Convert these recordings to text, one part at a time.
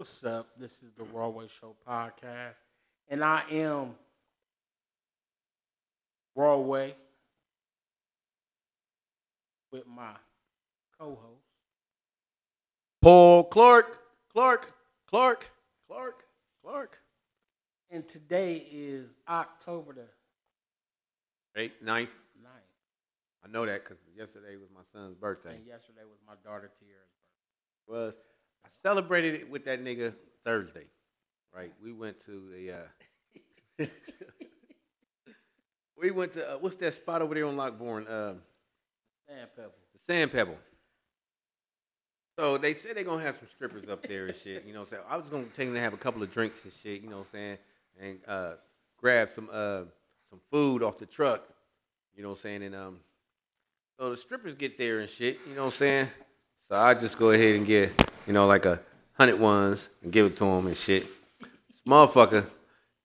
What's up? This is the Rawway Show podcast, and I am Rawway with my co-host. Paul Clark, Clark, Clark, Clark, Clark. And today is October the Eight, ninth. 9th, I know that because yesterday was my son's birthday. and yesterday was my daughter Tiara's Was I celebrated it with that nigga Thursday, right? We went to the. Uh, we went to uh, what's that spot over there on Lockbourne? Uh. Sand Pebble. the Sand Pebble. So they said they're gonna have some strippers up there and shit. You know what I'm saying? I was gonna take them to have a couple of drinks and shit. You know what I'm saying? And uh, grab some uh, some food off the truck. You know what I'm saying? And um, so the strippers get there and shit. You know what I'm saying? So I just go ahead and get you know like a hundred ones and give it to them and shit. This motherfucker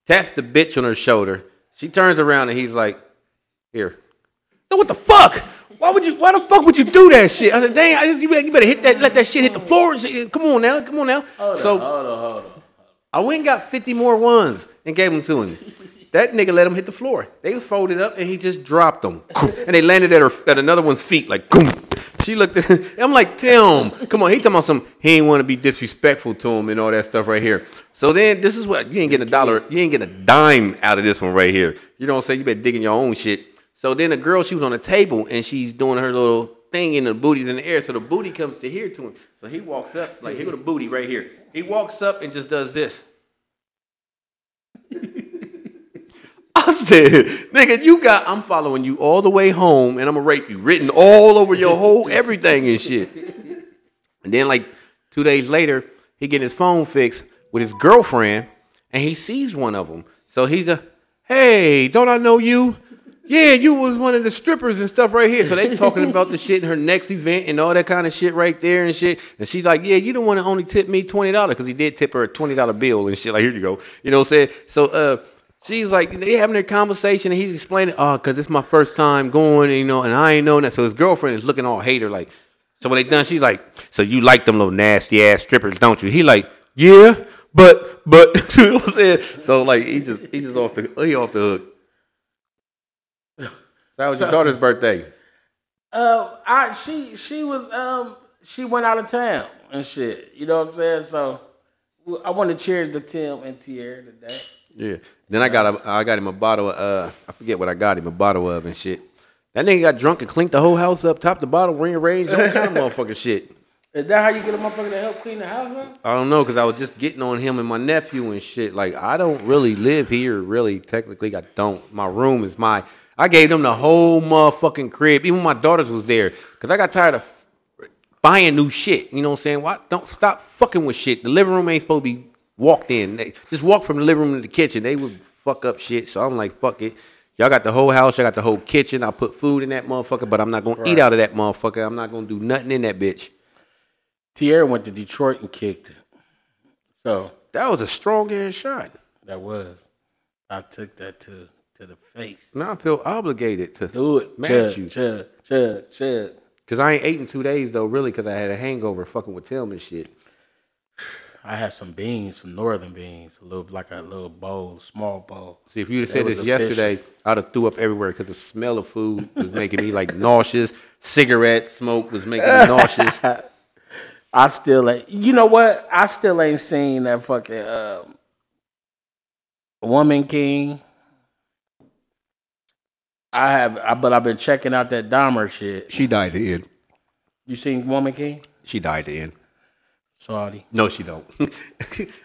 taps the bitch on her shoulder. She turns around and he's like, "Here." So what the fuck? Why would you? Why the fuck would you do that shit? I said, "Dang, I just, you, better, you better hit that, let that shit hit the floor." Come on now, come on now. so Hold on, hold on. I went and got 50 more ones and gave them to him. That nigga let him hit the floor. They was folded up and he just dropped them. And they landed at her at another one's feet like. She looked at him. I'm like, Tim, come on. He talking about some he ain't want to be disrespectful to him and all that stuff right here. So then this is what you ain't getting a dollar, you ain't getting a dime out of this one right here. You I'm saying? You better dig in your own shit. So then the girl, she was on the table and she's doing her little thing and the booty's in the air. So the booty comes to here to him. So he walks up, like, here go the booty right here. He walks up and just does this. I said, nigga, you got, I'm following you all the way home and I'm gonna rape you. Written all over your whole everything and shit. And then, like, two days later, he get his phone fixed with his girlfriend and he sees one of them. So he's a, hey, don't I know you? Yeah, you was one of the strippers and stuff right here. So they talking about the shit in her next event and all that kind of shit right there and shit. And she's like, yeah, you the one that only tipped me twenty dollars because he did tip her a twenty dollar bill and shit. Like here you go, you know what I'm saying? So uh, she's like, they having their conversation and he's explaining, oh, because it's my first time going, you know, and I ain't know that. So his girlfriend is looking all hater like. So when they done, she's like, so you like them little nasty ass strippers, don't you? He like, yeah, but but you know what I'm saying? So like he just he just off the he off the hook. So that was your daughter's birthday. Uh, I she she was um she went out of town and shit. You know what I'm saying? So I want to cheers to Tim and Tierra today. Yeah. Then I got a, I got him a bottle of uh I forget what I got him a bottle of and shit. That nigga got drunk and clinked the whole house up, top to bottom, rearranged, all kind of motherfucking shit. Is that how you get a motherfucker to help clean the house, man? I don't know, cause I was just getting on him and my nephew and shit. Like I don't really live here, really. Technically, I don't. My room is my. I gave them the whole motherfucking crib. Even my daughters was there, cause I got tired of buying new shit. You know what I'm saying? Why don't stop fucking with shit? The living room ain't supposed to be walked in. They just walk from the living room to the kitchen. They would fuck up shit. So I'm like, fuck it. Y'all got the whole house. Y'all got the whole kitchen. I put food in that motherfucker, but I'm not gonna eat out of that motherfucker. I'm not gonna do nothing in that bitch. Tierra went to Detroit and kicked it. So That was a strong ass shot. that was. I took that to to the face. Now I feel obligated to Do it. match Chug, you. chug, chug, chug. Cause I ain't ate in two days though, really, cause I had a hangover fucking with Tim and shit. I had some beans, some northern beans, a little like a little bowl, small bowl. See, if you'd have said this yesterday, I'd have threw up everywhere because the smell of food was making me like nauseous. Cigarette smoke was making me nauseous. I still ain't. You know what? I still ain't seen that fucking um, Woman King. I have, I, but I've been checking out that Dahmer shit. She died at the end. You seen Woman King? She died at the end. Sorry. No, she don't.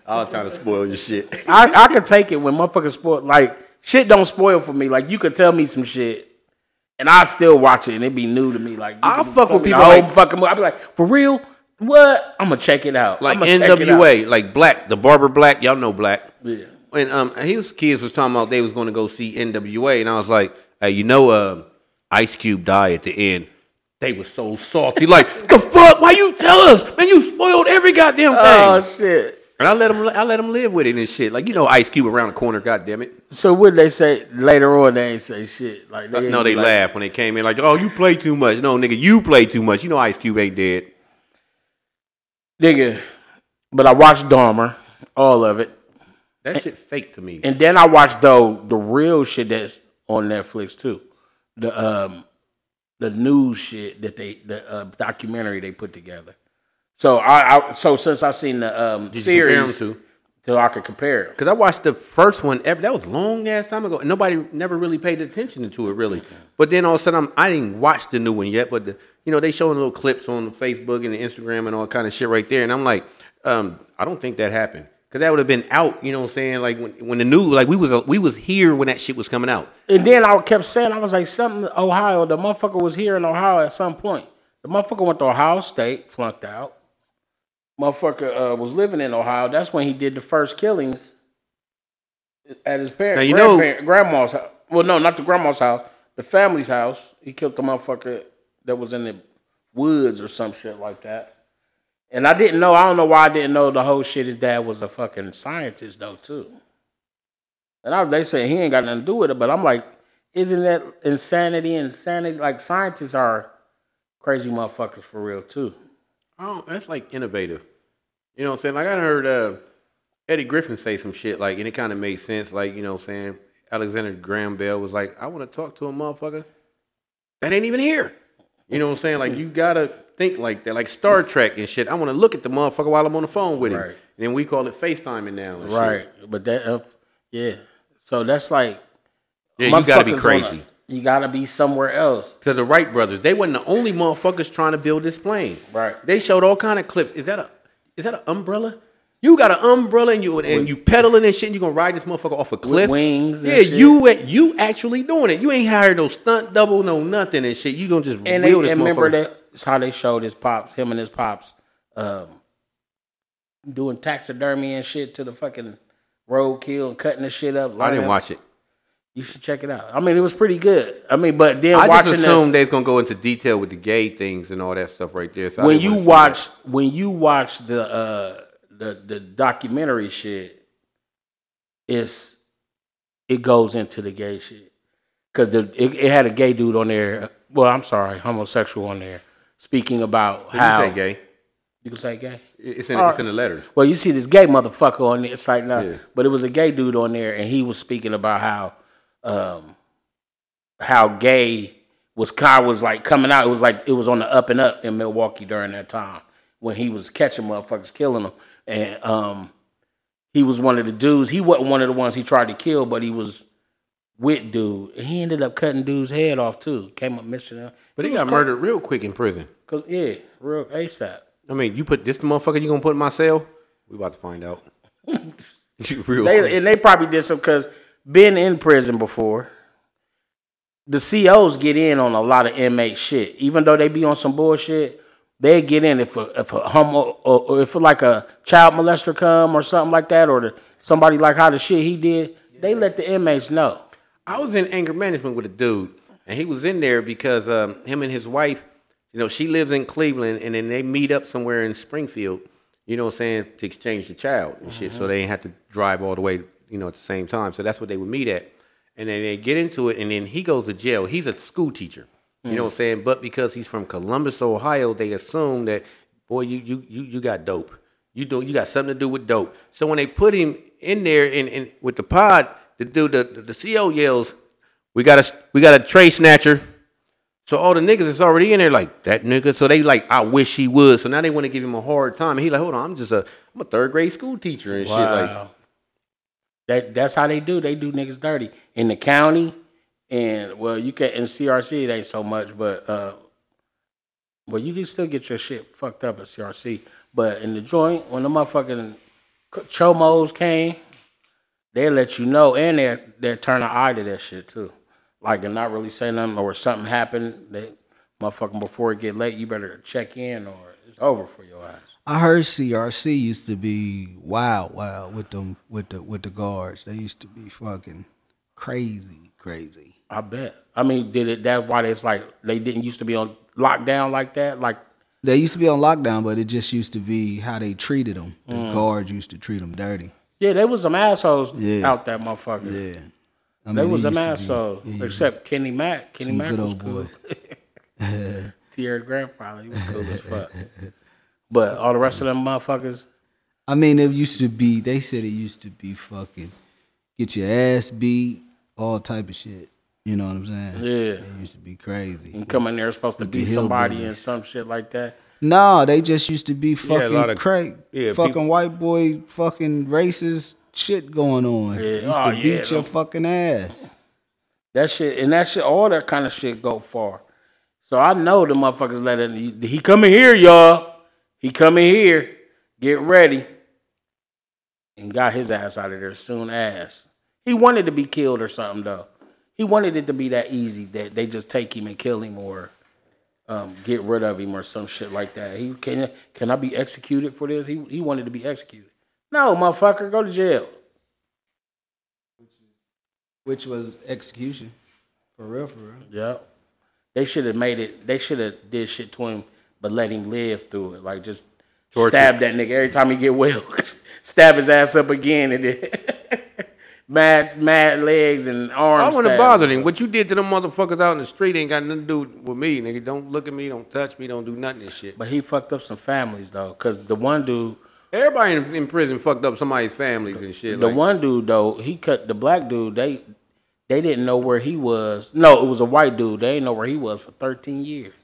I was trying to spoil your shit. I I could take it when motherfuckers spoil. Like shit don't spoil for me. Like you could tell me some shit, and I still watch it, and it be new to me. Like I'll fuck with people like- fucking. movie. I be like, for real? What? I'm gonna check it out. Like I'ma check it out. NWA, like Black, the Barber Black. Y'all know Black. Yeah. when um his kids was talking about they was going to go see NWA, and I was like, hey, you know, um, Ice Cube died at the end. They were so salty, like the fuck? Why you tell us, man? You spoiled every goddamn thing. Oh shit. and I let him, I let him live with it and shit. Like you know, Ice Cube around the corner. God damn it! So what they say later on? They ain't say shit. Like they no, they like, laughed when they came in, like, oh, you play too much. No, nigga, you play too much. You know, Ice Cube ain't dead. Nigga, But I watched Dahmer, all of it. That shit fake to me. And then I watched though the real shit that's on Netflix too. The um the news shit that they the uh, documentary they put together. So I, I so since I seen the um Did series, to? so I could compare Because I watched the first one. Ever, that was long ass time ago. and Nobody never really paid attention to it really. But then all of a sudden, I'm, I didn't watch the new one yet. But the, you know, they showing little clips on Facebook and the Instagram and all kind of shit right there. And I'm like, um, I don't think that happened because that would have been out. You know what I'm saying? Like when, when the new like we was we was here when that shit was coming out. And then I kept saying I was like something Ohio. The motherfucker was here in Ohio at some point. The motherfucker went to Ohio State, flunked out. Motherfucker uh, was living in Ohio. That's when he did the first killings at his Now, parents, you know- grandma's house. Well, no, not the grandma's house. The family's house. He killed the motherfucker that was in the woods or some shit like that. And I didn't know. I don't know why I didn't know the whole shit. His dad was a fucking scientist though too. And I, they say he ain't got nothing to do with it, but I'm like, isn't that insanity? Insanity. Like scientists are crazy motherfuckers for real too. Oh, that's like innovative. You know what I'm saying? Like I heard uh, Eddie Griffin say some shit like, and it kind of made sense. Like you know what I'm saying? Alexander Graham Bell was like, I want to talk to a motherfucker that ain't even here. You know what I'm saying? Like you gotta think like that, like Star Trek and shit. I want to look at the motherfucker while I'm on the phone with him. Right. And then we call it FaceTiming now. And Right. Shit. But that, uh, yeah. So that's like, Yeah, you gotta be crazy. a- you gotta be somewhere else. Because the Wright brothers, they wasn't the only motherfuckers trying to build this plane. Right. They showed all kind of clips. Is that a is that an umbrella? You got an umbrella and you and you pedaling and shit. and You gonna ride this motherfucker off a cliff? wings and Yeah, you you actually doing it. You ain't hired no stunt double, no nothing and shit. You gonna just And, they, this and remember motherfucker. How they showed his pops, him and his pops, um, doing taxidermy and shit to the fucking roadkill and cutting the shit up. I didn't watch it. You should check it out. I mean, it was pretty good. I mean, but then I just watching the- assumed they was gonna go into detail with the gay things and all that stuff right there. So when you watch when you watch the uh the the documentary shit it's it goes into the gay shit because the it, it had a gay dude on there well i'm sorry homosexual on there speaking about. Did how you say gay? you can say gay It's in, it's in the letters. well you see this gay motherfucker on there it's like no Yeah. but it was a gay dude on there and he was speaking about how um how gay was kind was like coming out. It was like it was on the up and up in Milwaukee during that time when he was catching motherfuckers, killing them, and um, he was one of the dudes. He wasn't one of the ones he tried to kill, but he was with dude. He ended up cutting dude's head off too. Came up missing him. But he was got murdered real quick in prison. Cause yeah, real ASAP. I mean, you put this the motherfucker you gonna put in my cell? We about to find out. real quick. They and they probably did some because been in prison before. The COs get in on a lot of inmate shit, even though they be on some bullshit. They get in if a, if a homo or, or if like a child molester come or something like that, or the, somebody like how the shit he did. They let the inmates know. I was in anger management with a dude, and he was in there because um, him and his wife, you know, she lives in Cleveland, and then they meet up somewhere in Springfield, you know what I'm saying, to exchange the child and shit. So they ain't have to drive all the way, you know, at the same time. So that's what they would meet at. And then they get into it, and then he goes to jail. He's a school teacher, you know what I'm saying? But because he's from Columbus, Ohio, they assume that, boy, you you you, you got dope. You do you got something to do with dope. So when they put him in there and, and with the pod, the dude the, the CO yells, "We got a we got a tray snatcher." So all the niggas is already in there like that nigga. So they like, I wish he would. So now they want to give him a hard time. And he like, hold on, I'm just a I'm a third grade school teacher and shit. Like that that's how they do. They do niggas dirty in the county, and well, you can in CRC it ain't so much, but uh, well, you can still get your shit fucked up at CRC. But in the joint, when the motherfucking chomos came, they let you know, and they they turn an eye to that shit too, like and not really say nothing, or something happened. They motherfucking before it get late, you better check in, or it's over for your ass. I heard CRC used to be wild, wild with them with the with the guards. They used to be fucking crazy, crazy. I bet. I mean, did it? That's why it's like they didn't used to be on lockdown like that. Like, They used to be on lockdown, but it just used to be how they treated them. The mm. guards used to treat them dirty. Yeah, there was some assholes Yeah. out that motherfucker. Yeah, I mean, was it some be- assholes, except Kenny Mack. Kenny Mack was cool. Tierra grandfather, he was cool as fuck. But all the rest of them motherfuckers, I mean, it used to be. They said it used to be fucking get your ass beat, all type of shit. You know what I'm saying? Yeah. It used to be crazy. And come in there supposed to With the be somebody and some shit like that. No, they just used to be fucking of- crazy. yeah, fucking people- white boy, fucking racist shit going on. Yeah, Used oh, to yeah, beat your fucking ass. That shit and that shit, all that kind of shit go far. So I know the motherfuckers let it. He coming here, y'all. He coming here. Get ready. And got his ass out of there soon as. He wanted to be killed or something though. He wanted it to be that easy that they just take him and kill him or um, get rid of him or some shit like that. He can can I be executed for this? He he wanted to be executed. No, motherfucker, go to jail. Which was execution. For real, for real. Yeah. They should have made it. They should have did shit to him, but let him live through it. Like just Torture. stab that nigga every time he get well. stab his ass up again and then mad mad legs and arms. I wouldn't have stab. bothered him. What you did to them motherfuckers out in the street ain't got nothing to do with me, nigga. Don't look at me, don't touch me, don't do nothing and shit. But he fucked up some families though, cause the one dude, Everybody in, in prison fucked up somebody's families and shit. the like, one dude though, he cut the black dude. They they didn't know where he was. No, it was a white dude. They didn't know where he was for 13 years.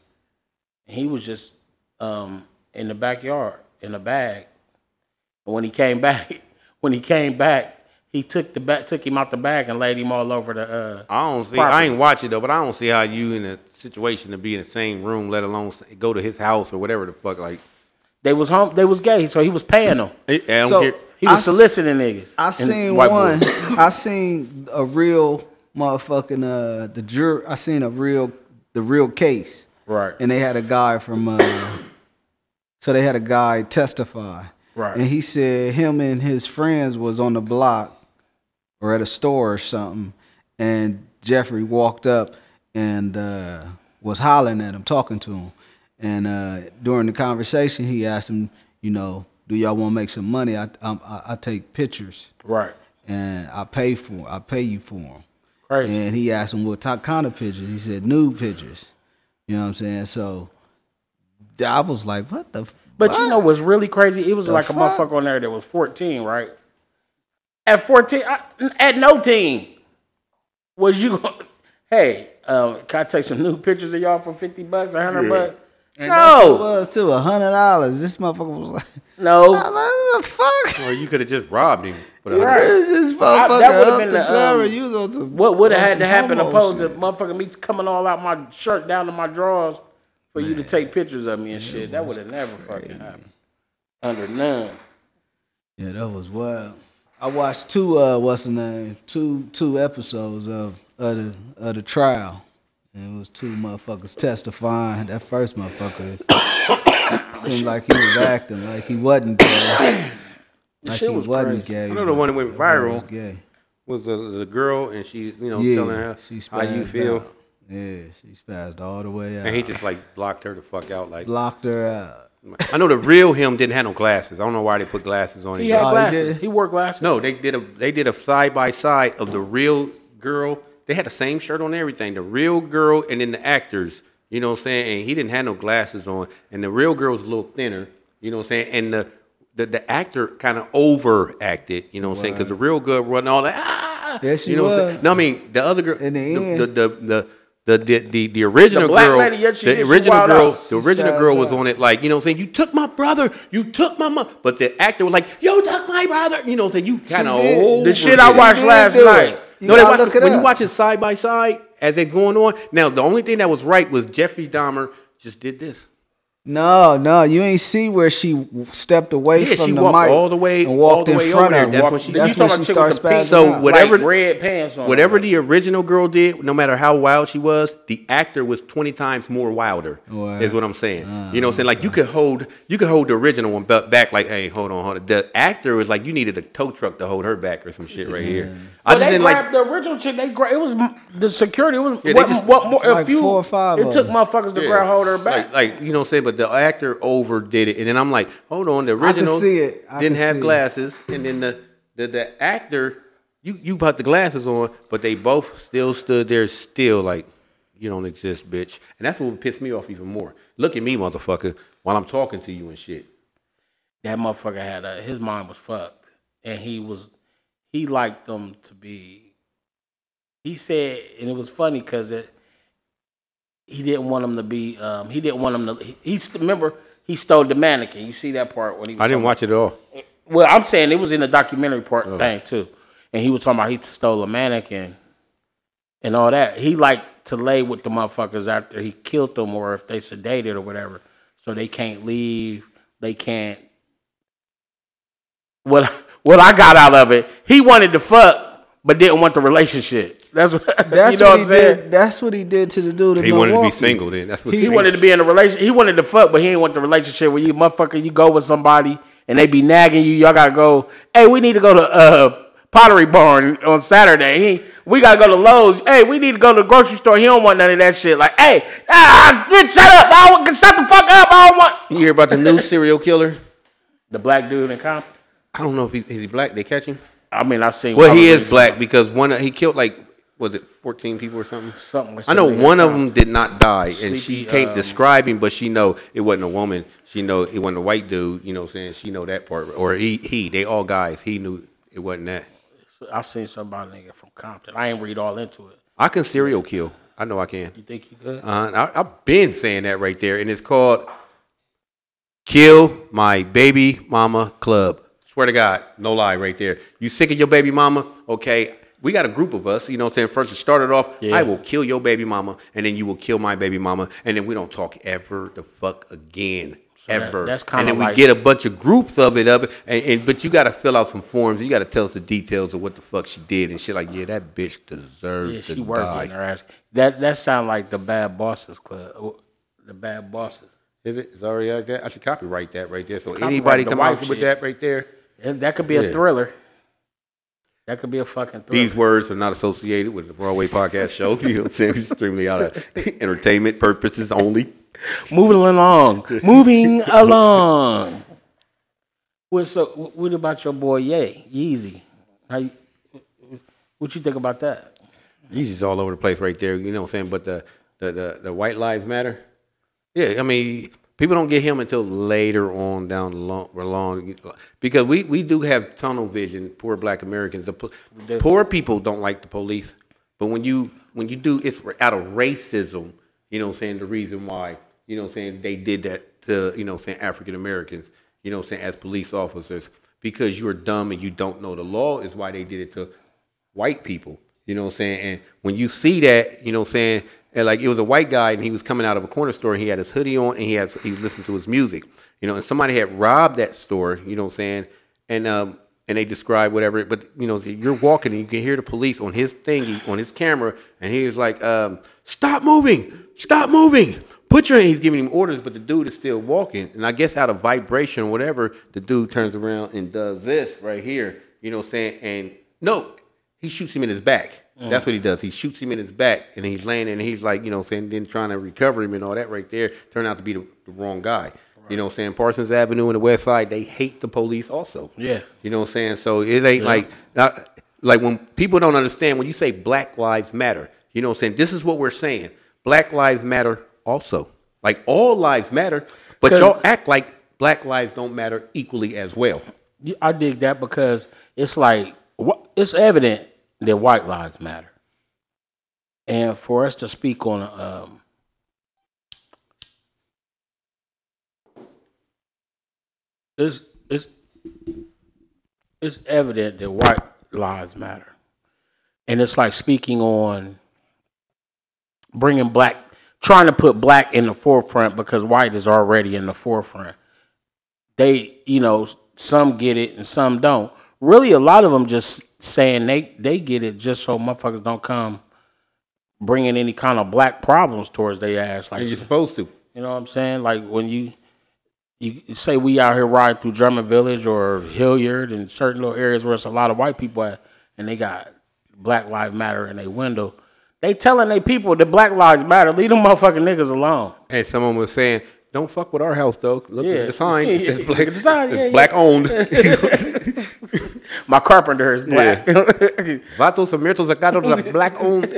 And he was just um, in the backyard in a bag. And when he came back, when he came back, he took the back, took him out the bag and laid him all over the. Uh, I don't see. property. I ain't watch it though, but I don't see how you in a situation to be in the same room, let alone go to his house or whatever the fuck. Like, they was home. They was gay, so he was paying them. I I don't So- care. He was I s- soliciting niggas. I seen one. I seen a real motherfucking uh the jury. I seen a real the real case. Right. And they had a guy from uh so they had a guy testify. Right. And he said him and his friends was on the block or at a store or something, and Jeffrey walked up and uh, was hollering at him, talking to him. And uh, during the conversation, he asked him, you know, do y'all want to make some money? I, I I I take pictures Right. and I pay for I pay you for them. Crazy. And he asked him what type kind of pictures. He said nude pictures. You know what I'm saying? So I was like, what the? f- But you know what's really crazy? It was The like a motherfucker on there that was 14, right? At 14, I, at no team, was you going, hey, um, can I take some new pictures of y'all for 50 bucks, 100 bucks? And that's it No, was too a hundred dollars. This motherfucker was like, no. what the fuck? Or you could have just robbed him. Right. Where's this I- motherfucker that would've up been to the, um, You was on What would have on had to happen opposed shit. to motherfucker me coming all out my shirt down to my drawers for you to take pictures of me and shit? That would have never fucking happened. Under none. Yeah, that was wild. I watched two uh what's the name? Two two episodes of of the of the trial. And it was two motherfuckers testifying. That first motherfucker seemed like he was acting like he wasn't gay. Like he was wasn't crazy. gay. I know the one that went viral. was gay. Was the, the girl and she, you know, Yeah, telling her how you feel, out. Yeah, she spazzed all the way out. and he just like blocked her the fuck out. Like, blocked her out. I know the real him didn't have no glasses. I don't know why they put glasses on He him. had Oh, glasses. did? He wore glasses. No, they did a they did a side by side of the real girl. They had the same shirt on everything. The real girl and then the actors. You know what I'm saying? And he didn't have no glasses on. And the real girl was a little thinner. You know what I'm saying? And the the, the actor kind of overacted. You know what I'm saying? Because the real girl wasn't all that. Ah, Yes, she you know what I'm saying? No, I mean the other girl. In the the, end. the the the the, the, the, the original The girl, lady, yes, she the original girl, out. the original girl was on it like, you know what I'm saying? You took my brother, you took my mom. But the actor was like, you took my brother. You know what I'm saying? You kind of old. The shit I watched last night. You No, they watch look the, it when you watch it side by side as it's going on. Now, the only thing that was right was Jeffrey Dahmer just did this. No, no, you ain't see where she stepped away Yeah, from she the walked mic all the way- and walked all the in way front over of him. That's when she- That's when she about chick started the pink- spazzing So out. whatever- like red pants on. Whatever the original girl did, no matter how wild she was, the actor was twenty times more wilder. Wow. Is what I'm saying. you know what I'm ah. saying? Like you could hold, you could hold the original one back. Like, hey, hold on, hold on. The actor was like, you needed a tow truck to hold her back or some shit right here. I But just they didn't grabbed like. the original chick. They gra- it was the security. It was Yeah, what, just- what more? It's like few, four or five It took them. motherfuckers to Yeah. grab hold of her back. Like, like you know what I'm saying, but the actor overdid it, and then I'm like, hold on, the original see it. I didn't have see it. glasses, and then the, the the actor, you you put the glasses on, but they both still stood there, still like, you don't exist, bitch, and that's what would piss me off even more. Look at me, motherfucker, while I'm talking to you and shit. that motherfucker had a, his mind was fucked, and he was he liked them to be. He said, and it was funny because it he didn't want them to be. Um, he didn't want them to. He, he remember he stole the mannequin. You see that part when he. Was I didn't watch it at all. Well, I'm saying it was in the documentary part Oh. thing too, and he was talking about he stole a mannequin and all that. He liked to lay with the motherfuckers after he killed them, or if they sedated or whatever, so they can't leave. They can't. What what I got out of it, he wanted to fuck, but didn't want the relationship. That's what That's you know what, what he I'm saying. did. That's what he did to the dude. In He wanted to be single. Then that's what He wanted to be in a relationship. He wanted to fuck, but he didn't want the relationship where you motherfucker. You go with somebody and they be nagging you. Y'all gotta go. Hey, we need to go to uh, Pottery Barn on Saturday. He, we gotta go to Lowe's. Hey, we need to go to the grocery store. He don't want none of that shit. Like, hey, ah, bitch, shut up. I don't, shut the fuck up. I don't want You hear about the new serial killer? the black dude in Compton. I don't know if he is he black. They catch him. I mean, I've seen. Well, he is black because one of- he killed like was it fourteen people or something? Something I know one of them did not die, and she can't um, describe him, but she know it wasn't a woman. She know it wasn't a white dude. You know, what I'm saying she know that part, or he he they all guys. He knew it wasn't that. I've seen somebody nigga from Compton. I ain't read all into it. I can serial kill. I know I can. You think you could? Uh, I, I've been saying that right there, and it's called "Kill My Baby Mama Club." Swear to God, no lie, right there. You sick of your baby mama? Okay, we got a group of us. You know what I'm saying? First, it started off, Yeah. I will kill your baby mama, and then you will kill my baby mama, and then we don't talk ever the fuck again. that- Ever. that's and kinda And then we like- get a bunch of groups of it up, and, and but you got to fill out some forms. You got to tell us the details of what the fuck she did and shit. Like, yeah, that bitch deserves Yeah, to she working die. her ass. That that sound like the Bad Bosses Club. Uh, the Bad Bosses. Is it? It's already like that. I should copyright that right there. So Copyright anybody come out with that right there. And that could be Yeah. a thriller. That could be a fucking thriller. These words are not associated with the Rawway podcast show. You know what I'm saying? It's extremely out of entertainment purposes only. Moving along. Moving along. What's up? What about your boy Ye Yeezy? How you, what you think about that? Yeezy's all over the place right there. You know what I'm saying? But the the the, the White Lives Matter. Yeah, I mean, people don't get him until later on down the long, long because we, we do have tunnel vision. Poor Black Americans, the po- poor people don't like the police, but when you when you do, it's out of racism. You know what I'm saying? The reason why you know what I'm saying they did that to you know what I'm saying African Americans. You know what I'm saying as police officers because you're dumb and you don't know the law is why they did it to white people. You know what I'm saying? And when you see that, you know what I'm saying, and like it was a white guy and he was coming out of a corner store and he had his hoodie on and he had he was listening to his music. You know, and somebody had robbed that store, you know what I'm saying? And um and they described whatever, but you know, you're walking and you can hear the police on his thingy, on his camera, and he was like, um, stop moving, stop moving. Put your he's giving him orders, but the dude is still walking. And I guess out of vibration or whatever, the dude turns around and does this right here. You know what I'm saying? And no, he shoots him in his back. Mm. That's what he does. He shoots him in his back, and he's laying, and he's like, you know, saying, then trying to recover him and all that right there. Turned out to be the, the wrong guy. You know, what I'm saying Parsons Avenue and the West Side, they hate the police also. Yeah. You know what I'm saying? So it ain't like not, like when people don't understand when you say Black Lives Matter. You know what I'm saying? This is what we're saying. Black Lives Matter also. Like all lives matter, but y'all act like Black lives don't matter equally as well. I dig that because it's like it's evident that white lives matter, and for us to speak on um, it's it's it's evident that white lives matter, and it's like speaking on bringing black, trying to put black in the forefront because white is already in the forefront. They you know some get it and some don't. Really a lot of them just saying they they get it just so motherfuckers don't come bringing any kind of black problems towards their ass like And you're supposed to. you know what i'm saying like when you you say we out here riding through german village or hilliard and certain little areas where it's a lot of white people at and they got black lives matter in their window they telling their people that black lives matter leave them motherfucking niggas alone And someone was saying, "Don't fuck with our house, though. Look Yeah. at the sign. It says black. It's yeah, yeah. black owned. my carpenter is black Vatos Amirtos Sacados are black owned.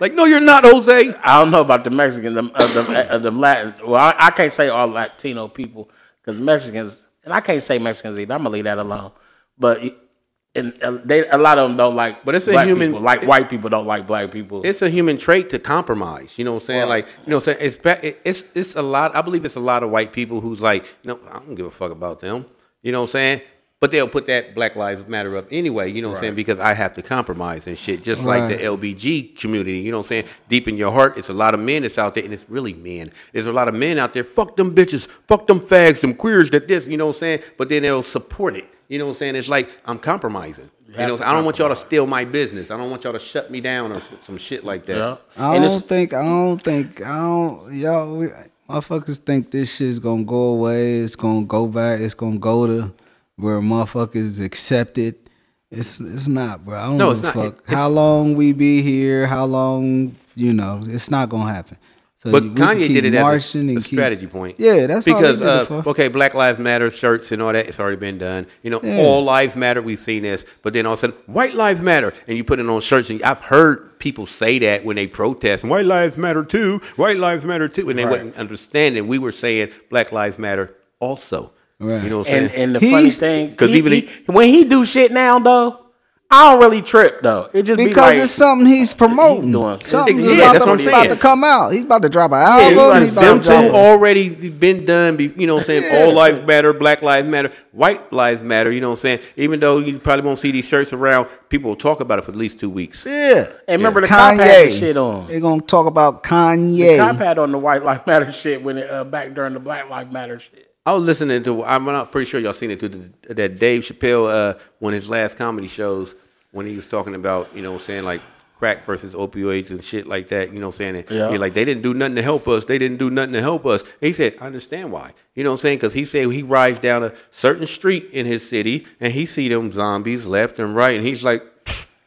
Like, no, you're not, Jose. I don't know about the Mexicans, the, uh, the, uh, the Latin. Well, I, I can't say all Latino people because Mexicans and I can't say Mexicans either. I'm gonna leave that alone. But and they a lot of them don't like. But it's a human- people. like white people don't like black people. it's a human trait to compromise. You know what I'm saying? Right. Like, you know what I'm saying? It's, it's it's a lot. I believe it's a lot of white people who's like, you know, I don't give a fuck about them. You know what I'm saying? But they'll put that Black Lives Matter up anyway. You know what I'm saying? Because I have to compromise and shit. Just like the Right. LBG community. You know what I'm saying? Deep in your heart, it's a lot of men that's out there, and it's really men. There's a lot of men out there. Fuck them bitches. Fuck them fags. Them queers. That this. You know what I'm saying? But then they'll support it. You know what I'm saying? It's like I'm compromising. You, have know, I don't want y'all to steal my business. I don't want y'all to shut me down or some shit like that. yeah. I and don't think I don't think I don't y'all we, motherfuckers think this shit's gonna go away. It's gonna go back. It's gonna go to where motherfuckers accept it. It's it's not, bro. I don't No, give it's a not. fuck It's- how long we be here. How long you know? It's not gonna happen. So But we can Kanye did it as marching a, and a keep- strategy point. Yeah, that's all he because did it uh, for. okay, Black Lives Matter shirts and all that. It's already been done. You know, Yeah. all lives matter. We've seen this, but then all of a sudden, white lives matter, and you put it on shirts. And I've heard people say that when they protest, white lives matter too. White lives matter too, and they Right. wasn't understanding. We were saying Black lives matter also. Right. You know what I'm saying? and and the funny thing, because even he- he- when he do shit now though, I don't really trip though. It just because be like, it's something he's promoting. doing- Something Yeah, about, that's to, what I'm about saying. to come out. He's about to drop an Yeah, album. like he's about them two drop already been done. Be, you know what I'm saying? All lives matter, black lives matter, white lives matter. You know what I'm saying? Even though you probably won't see these shirts around, people will talk about it for at least two weeks. Yeah. and remember the cop had the Kanye. shit on. They're gonna talk about The Kanye. cop had on the White Lives Matter shit when it uh, back during the Black Lives Matter shit. I was listening to. I'm not pretty sure y'all seen it through the, that Dave Chappelle uh, one of his last comedy shows when he was talking about you know what I'm saying like crack versus opioids and shit like that. You know what I'm saying? And Yeah. like they didn't do nothing to help us. They didn't do nothing to help us. And he said I understand why. You know what I'm saying? Because he said he rides down a certain street in his city and he see them zombies left and right, and he's like.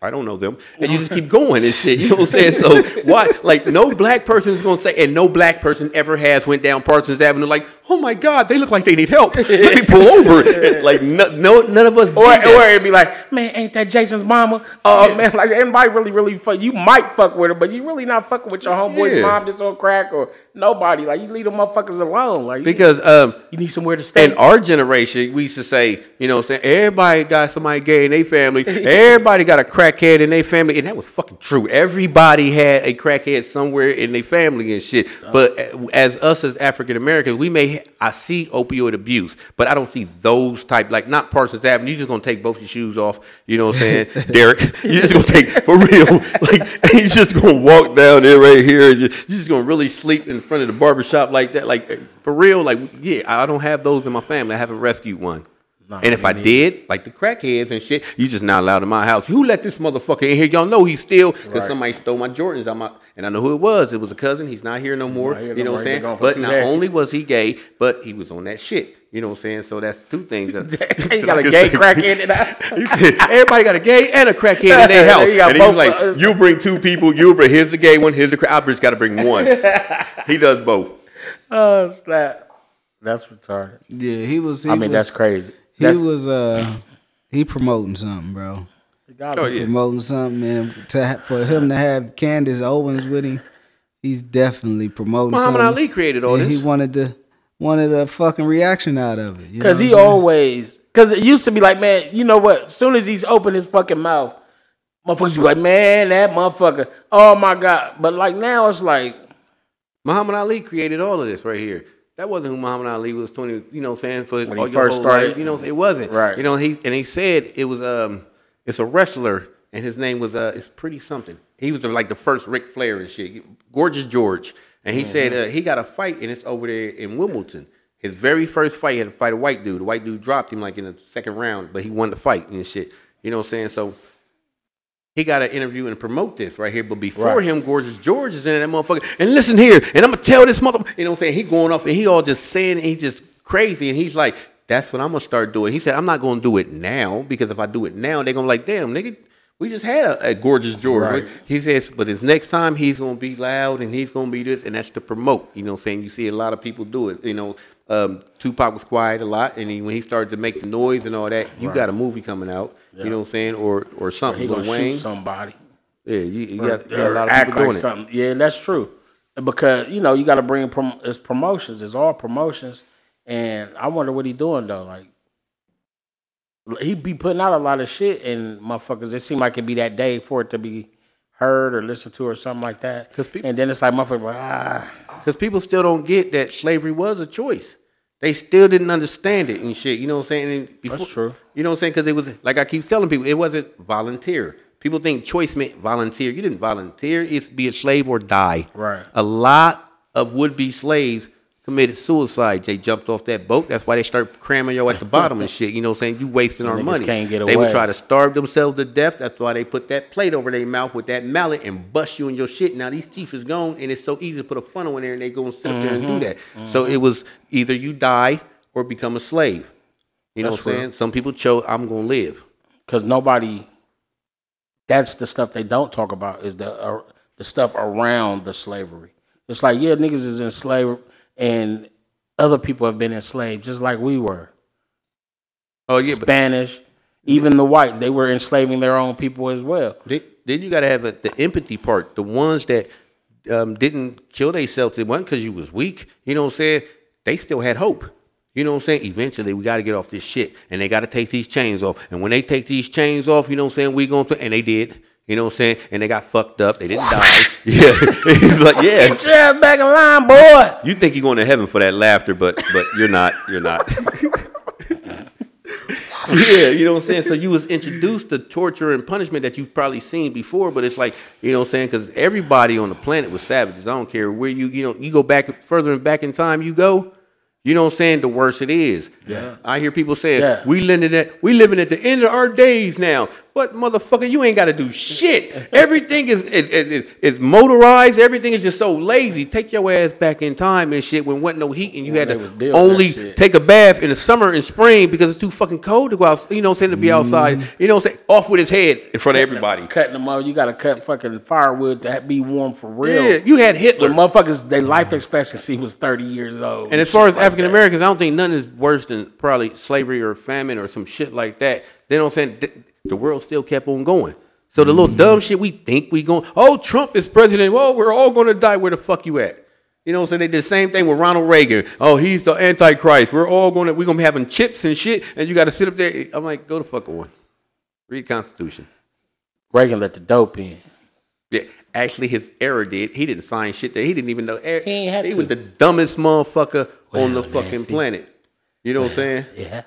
I don't know them, and you just keep going and shit. You know what I'm saying? So why, like, no black person is gonna say, and no black person ever has went down Parsons Avenue like, oh my god, they look like they need help. Let me pull over. like, no, no, none of us. Or, or it'd be like, man, ain't that Jason's mama? Oh man, like everybody really, really fuck. You might fuck with her, but you really not fucking with your homeboy's Yeah. mom that's on crack or nobody. Like you leave them motherfuckers alone. Like you- because um, you need somewhere to stay. in our generation, we used to say, you know, what I'm saying everybody got somebody gay in their family. everybody got a crackhead in their family, and that was fucking true. Everybody had a crackhead somewhere in their family and shit. But uh, as us as African Americans, we may I see opioid abuse, but I don't see those type like not Parsons Avenue. You just gonna take both your shoes off. You know what I'm saying, Derek? You just gonna take for real. Like you just gonna walk down there right here. And you you just gonna really sleep in front of the barbershop like that. Like for real. Like yeah, I don't have those in my family. I haven't rescued one. And if I did, like the crackheads and shit, you just not allowed in my house. Who let this motherfucker in here? Y'all know he's still because Right. somebody stole my Jordans. I'm out, and I know who it was. It was a cousin. He's not here no more. here you know more. what I'm saying? But not days. only was he gay, but he was on that shit. You know what I'm saying? So that's two things. That, you that got a gay say. crackhead in that. Everybody got a gay and a crackhead in their house. You got and he was like, uh, "You bring two people. You bring here's the gay one. Here's the crack. I just got to bring one." he does both. Oh snap! That's retarded. Yeah, he was. He I mean, was, that's crazy. He That's- was uh he promoting something, bro. you gotta Oh yeah. Promoting something, and to ha- for him to have Candace Owens with him, he's definitely promoting. Muhammad something. Ali created all and this. He wanted to wanted a fucking reaction out of it. Cause he always, cause it used to be like, man, you know what? As soon as he's opened his fucking mouth, motherfuckers be like, man, that motherfucker. Oh my god! But like now, it's like, Muhammad Ali created all of this right here. That wasn't who Muhammad Ali was twenty. You know, what I'm saying for When he all your first whole started. life, You know, it wasn't Right. You know, he and he said it was um, it's a wrestler and his name was uh, it's pretty something. He was the, like the first Ric Flair and shit, Gorgeous George, and he said Mm-hmm. uh, he got a fight and it's over there in Wimbledon. His very first fight, he had to fight a white dude. The white dude dropped him like in the second round, but he won the fight and shit. You know what I'm saying? So he got to interview and promote this right here. But before Right. him, Gorgeous George is in that motherfucker. And listen here, and I'm gonna tell this mother, you know what I'm saying? He going off and he all just saying he just crazy, and he's like, that's what I'm gonna start doing. He said, I'm not gonna do it now because if I do it now, they're gonna be like, damn, nigga. We just had a, a gorgeous George. Right. He says, but his next time he's gonna be loud and he's gonna be this, and that's to promote. You know, what I'm saying you see a lot of people do it. You know, um, Tupac was quiet a lot, and he, when he started to make the noise and all that, you got a movie coming out. You know what I'm saying, or or something. he gonna Wayne. shoot somebody. Yeah, you, you, or- got, you got a or lot of act people doing like it. something. Yeah, that's true. Because you know you got to bring prom- it's promotions. It's all promotions, And I wonder what he doing though. Like he be putting out a lot of shit, and motherfuckers. It seemed like it'd be that day for it to be heard or listened to or something like that. 'Cause peop- and then it's like motherfuckers, like, ah, Because people still don't get that slavery was a choice. They still didn't understand it and shit. You know what I'm saying? Before- true. You know what I'm saying? Because it was like I keep telling people, it wasn't volunteer. People think choice meant volunteer. You didn't volunteer. It's be a slave or die. Right. A lot of would-be slaves committed suicide. They jumped off that boat. That's why they start cramming you at the bottom and shit. You know what I'm saying? You wasting our money. can't get they would try to starve themselves to death. That's why they put that plate over their mouth with that mallet and bust you in your shit. Now these teeth is gone, and it's so easy to put a funnel in there, and they go and sit up there and do that. So it was either you die or become a slave. You know That's what I'm saying? Some people chose I'm gonna live. because nobody. That's the stuff they don't talk about is the uh, the stuff around the slavery. It's like yeah, niggas is enslaved, and other people have been enslaved just like we were. Oh yeah, but Spanish, even the white, they were enslaving their own people as well. then, then you gotta have a, the empathy part. The ones that um, didn't kill themselves, it wasn't because you was weak. You know what I'm saying? They still had hope. You know what I'm saying? Eventually, we got to get off this shit, and they got to take these chains off. And when they take these chains off, you know what I'm saying? We going to, and they did. You know what I'm saying? And they got fucked up. They didn't die. yeah, He's like yeah. Get your ass back in line, boy. You think you're going to heaven for that laughter, but but you're not. You're not. yeah, you know what I'm saying. So you was introduced to torture and punishment that you've probably seen before, but it's like you know what I'm saying because everybody on the planet was savages. I don't care where you you know you go back further and back in time you go. You know what I'm saying? The worse it is. Yeah. I hear people saying Yeah. we living at we living at the end of our days now. But motherfucker, you ain't got to do shit. Everything is is, is is motorized. Everything is just so lazy. Take your ass back in time and shit when wasn't no heat and you When had to only take a bath in the summer and spring because it's too fucking cold to go out. You know what I'm saying? To be mm-hmm. outside. You know what I'm saying? Off with his head in front of everybody. Cutting them out, you got to cut fucking firewood to be warm for real. Yeah, you had Hitler. The motherfuckers, their life expectancy was thirty years old. And as far as like African. Americans, I don't think nothing is worse than probably slavery or famine or some shit like that. They don't say the world still kept on going. So the Mm-hmm. little dumb shit we think we going, oh, Trump is president. Well, we're all going to die. Where the fuck you at? You know what I'm saying? They did the same thing with Ronald Reagan. Oh, he's the Antichrist. We're all going to, we're going to be having chips and shit. And you got to sit up there. I'm like, go the fuck on. Read Constitution. Reagan let the dope in. Yeah, actually, his error did. He didn't sign shit that he didn't even know. He, to. was the dumbest motherfucker on the Well, fucking planet. You know what I'm saying? Yeah,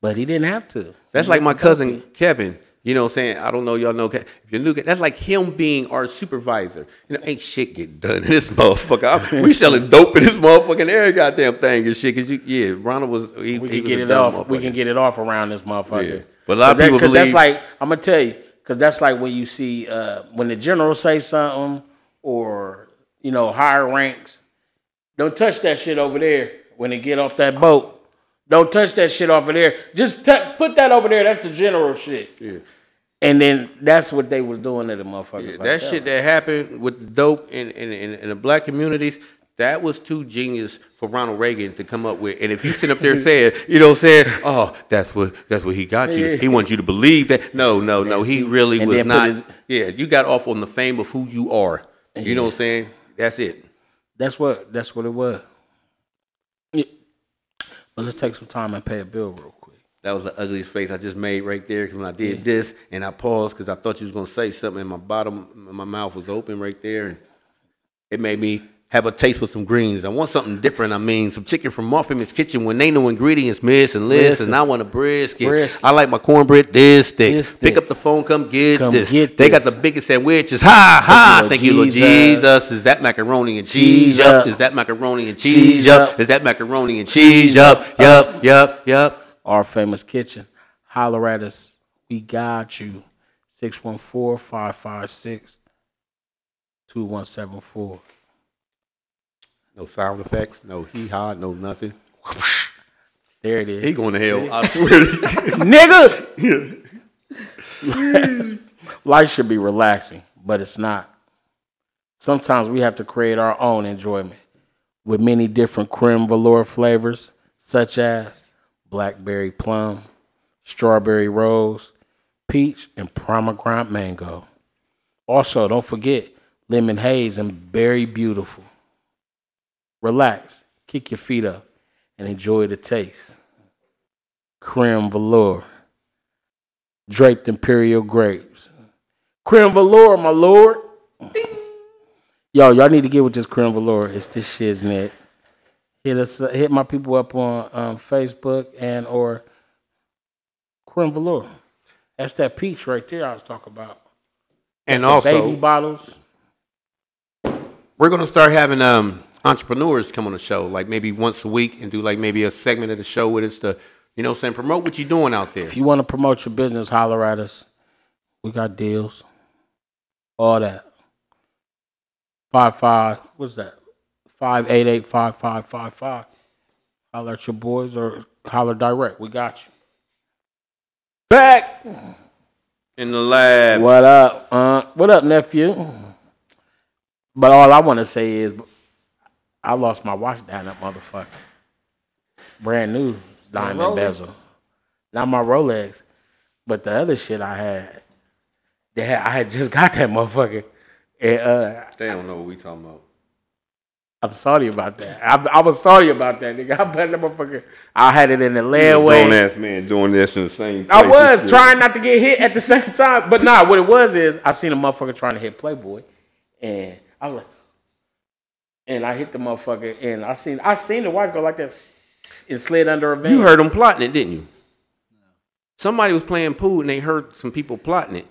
but he didn't have to. That's He like my cousin in. Kevin. You know what I'm saying? I don't know y'all know. If you look at that's like him being our supervisor. You know, ain't shit get done in this motherfucker. I'm- we selling dope in this motherfucking every goddamn thing and shit. Cause you, yeah, Ronald was. He, We can get it off. We can get it off around this motherfucker. Yeah. But a lot of that- believe- that's like I'm gonna tell you because that's like when you see uh, when the general say something or you know higher ranks. Don't touch that shit over there when they get off that boat. Don't touch that shit over there. Just t- put that over there. That's the general shit. Yeah. And then that's what they was doing to the motherfuckers. Yeah, like that shit that happened with the dope in, in, in, in the black communities, that was too genius for Ronald Reagan to come up with. And if you sit up there saying, you know, what I'm saying, "Oh, that's what that's what he got you," he wants you to believe that. No, no, no, he really And was not. his- yeah, you got off on the fame of who you are. You know what I'm saying? That's it. That's what that's what it was. Yeah. But let's take some time and pay a bill real quick. That was the ugliest face I just made right there because when I did this and I paused because I thought you was gonna say something and my bottom, my mouth was open right there and it made me have a taste for some greens. I want something different. I mean, some chicken from Muffin's Kitchen when they know ingredients miss and list, Listen. and I want a brisket. Brisket. I like my cornbread this thick. This Pick up the phone, come get Come this. get they got the biggest sandwiches. Ha ha! Lord Thank you, Lord Jesus. Jesus. Is that macaroni and cheese? Cheese Yup. up. Is that macaroni and cheese? Cheese Yup. up. Is that macaroni and cheese? Yup. Yup. Yup. Yup. Our famous kitchen. Holler at us. We got you. 614-556-2174. No sound effects. No hee haw. No nothing. There it is. He going to hell. I swear. to. Nigga! Life should be relaxing, but it's not. Sometimes we have to create our own enjoyment with many different creme velour flavors, such as blackberry plum, strawberry rose, peach, and pomegranate mango. Also, don't forget lemon haze and berry beautiful. Relax, kick your feet up, and enjoy the taste. Creme velour, draped imperial grapes. Creme velour, my lord. Yo, y'all need to get with this creme velour. It's this shiznit. Hit us, hit my people up on um, Facebook and or creme velour. That's that peach right there I was talking about. And The also, baby bottles. we're gonna start having um entrepreneurs come on the show, like maybe once a week, and do like maybe a segment of the show with us to, you know, what I'm saying promote what you're doing out there. If you want to promote your business, holler at us. We got deals. All that. Five five. What's that? Five eight eight five five five five. Holler at your boys or holler direct. We got you. Back. In the lab, What up? Uh, what up, nephew? But all I want to say is, I lost my watch down that motherfucker. Brand new diamond bezel. Not my Rolex, but the other shit I had. Had I had just got that motherfucker. And uh, they don't know what we talking about. I'm sorry about that. I, I was sorry about that, nigga. I bet that motherfucker. I had it in the Grown layaway. ass man doing this in the same. I was trying not to get hit at the same time, but nah. What it was is I seen a motherfucker trying to hit Playboy, and I was like, and I hit the motherfucker, and I seen I seen the watch go like that, and slid under a van. You heard them plotting it, didn't you? Somebody was playing pool and they heard some people plotting it.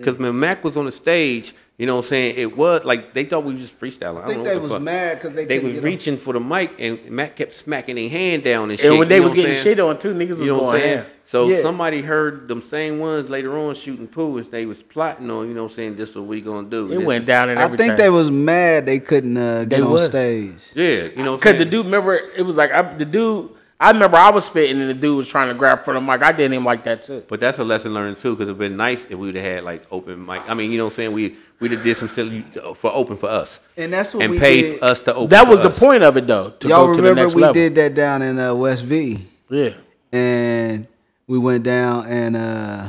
Because when Mac was on the stage, you know what I'm saying, it was like they thought we was just freestyling. I think they was mad because they They was get reaching for the mic and Mac kept smacking their hand down and shit. and when they was getting saying? shit on too, niggas was You know what I'm going saying? ham. So Yeah. somebody heard them same ones later on shooting pool and they was plotting on, you know what I'm saying, this is what we gonna do. It This- went down and I think they was mad they couldn't uh, get They on was. stage. Yeah, you know what I'm Cause the dude, remember, it was like I, the dude. I remember I was spitting and the dude was trying to grab for the mic. I did him like that too. But that's a lesson learned too, because it'd been nice if we would have had like open mic. I mean, you know what I'm saying? We we'd have did some shit for open for us. And that's what and we paid did. us to open. That was for the us. point of it though. To Y'all go to the remember next we level. did that down in uh, West V, Yeah. and we went down and uh,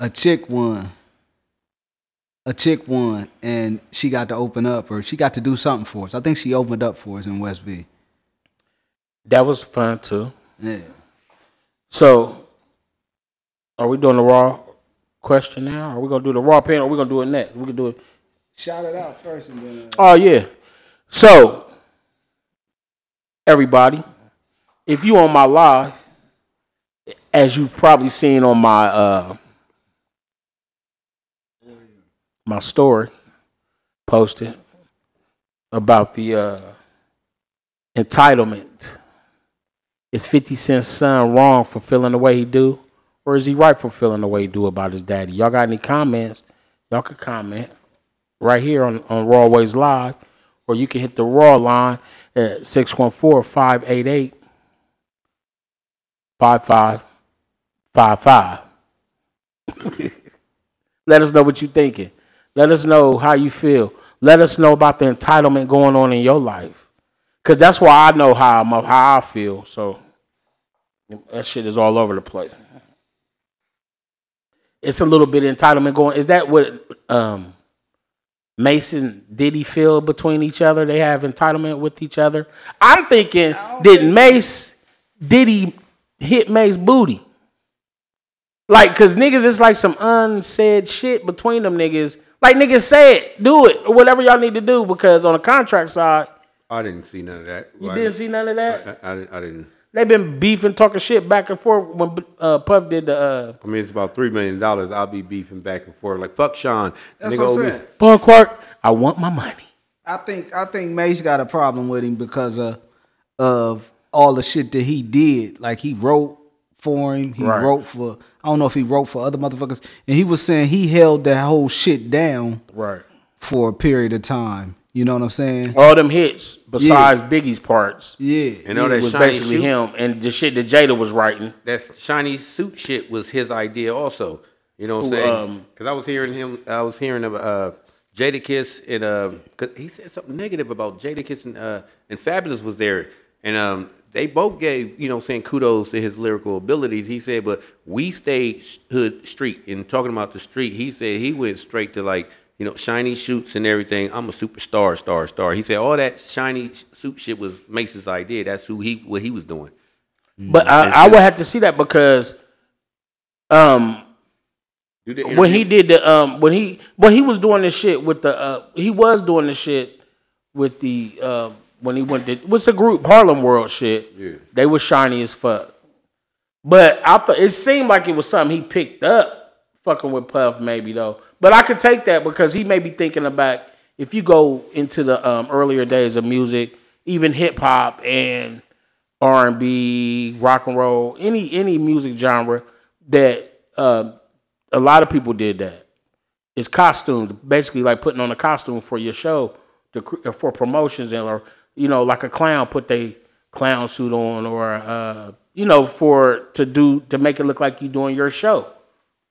a chick won. A chick won, and she got to open up, or she got to do something for us. I think she opened up for us in West V. That was fun too. Yeah. So, are we doing the raw question now? Are we gonna do the raw panel? Or are we gonna do it next? We can do it. Shout it out first, and then. Uh, Oh yeah. So, everybody, if you on my live, as you've probably seen on my uh my story posted about the uh entitlement. Is 50 Cent's son wrong for feeling the way he do? Or is he right for feeling the way he do about his daddy? Y'all got any comments? Y'all can comment right here on, on Rawway's Live. Or you can hit the Raw line at 614-588 5555. Let us know what you're thinking. Let us know how you feel. Let us know about the entitlement going on in your life. Cause that's why I know how I'm how I feel. So that shit is all over the place. It's a little bit of entitlement going. Is that what um, Mason did he feel between each other? They have entitlement with each other. I'm thinking, did think so. Mace did he hit Mace booty? Like, cause niggas, it's like some unsaid shit between them niggas. Like niggas say it, do it, or whatever y'all need to do. Because on the contract side, I didn't see none of that. you I didn't see none of that. I, I, I didn't. They've been beefing, talking shit back and forth when uh, Puff did the uh, I mean, it's about three million dollars. I'll be beefing back and forth like fuck Sean. That's Nigga what I'm saying. Paul Clark. I want my money. I think I think Mace got a problem with him because of of all the shit that he did. Like he wrote for him, he Right. wrote for I don't know if he wrote for other motherfuckers, and he was saying he held that whole shit down Right. for a period of time. You know what I'm saying? All them hits besides Biggie's parts. Yeah. And all that was shiny basically suit. him and the shit that Jada was writing. that shiny suit shit was his idea also. You know what I'm Who, saying? um, Because I was hearing him, I was hearing about uh, Jadakiss and uh, cause he said something negative about Jadakiss and uh, and Fabolous was there, and um, they both gave you know saying kudos to his lyrical abilities. He said, but we stayed hood street and talking about the street. He said he went straight to like you know, shiny shoots and everything. I'm a superstar, star, star. He said all that shiny suit shit was Mace's idea. That's who he what he was doing. But I, I would have to see that because, um, when he did the um when he when he was doing this shit with the uh he was doing the shit with the uh when he went to what's the group Harlem World shit. Yeah. They were shiny as fuck. But I thought it seemed like it was something he picked up fucking with Puff maybe though. But I could take that because he may be thinking about if you go into the um, earlier days of music, even hip hop and R and B, rock and roll, any any music genre that uh, a lot of people did that. It's costumes, basically like putting on a costume for your show to for promotions and or you know like a clown put they clown suit on or uh, you know for to do to make it look like you're doing your show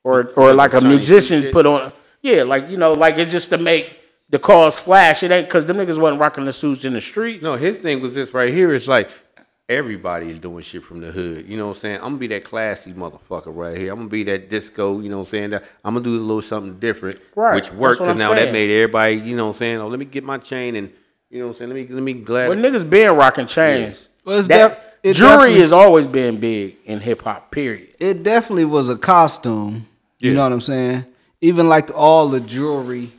or or like a musician put on yeah like you know like it's just to make the cars flash. It ain't because them niggas wasn't rocking the suits in the street. No, his thing was this right here. It's like everybody's doing shit from the hood. You know what I'm saying? I'm gonna be that classy motherfucker right here. I'm gonna be that disco. You know what I'm saying? That I'm gonna do a little something different, Right, which worked. what Cause I'm now that made everybody. You know what I'm saying? Oh, let me get my chain and you know what I'm saying. Let me let me glad. Well, niggas been rocking chains. Well, it's That- def- it jewelry has always been big in hip hop. Period. it definitely was a costume. You know what I'm saying? Even like all the jewelry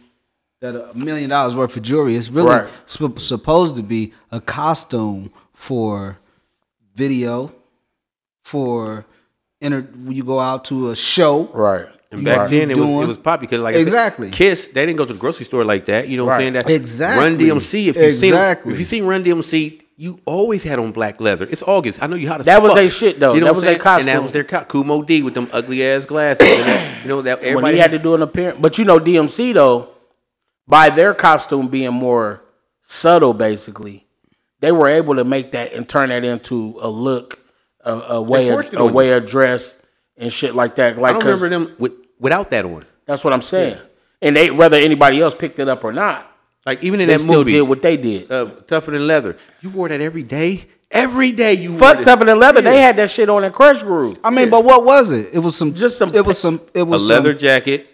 that a million dollars worth of jewelry is really Right. sp- supposed to be a costume for video, for inter- when you go out to a show. Right. And back Right. then it was Doing- it was popular because like I said, Exactly. Kiss they didn't go to the grocery store like that. You know what I'm saying? Right. That Exactly. Run DMC. If you seen Exactly. if you seen Run DMC, you always had on black leather. It's August. I know you how to. That was their shit, though. You know That what was they saying? And that was their co- Kumo D with them ugly ass glasses. that, you know that when everybody he had to do an appearance. But you know, DMC though, by their costume being more subtle, basically, they were able to make that and turn that into a look, a, a way, of, a way of dress and shit like that. Like I don't remember them with, without that on. that's what I'm saying. And they, whether anybody else picked it up or not, Like even in they that still movie, did what they did. uh, tougher than leather. You wore that every day. Every day you wore Fuck it. tougher than leather. They had that shit on in Krush Groove. I mean, but what was it? It was some Just some- It was some. It was a was leather Some, jacket.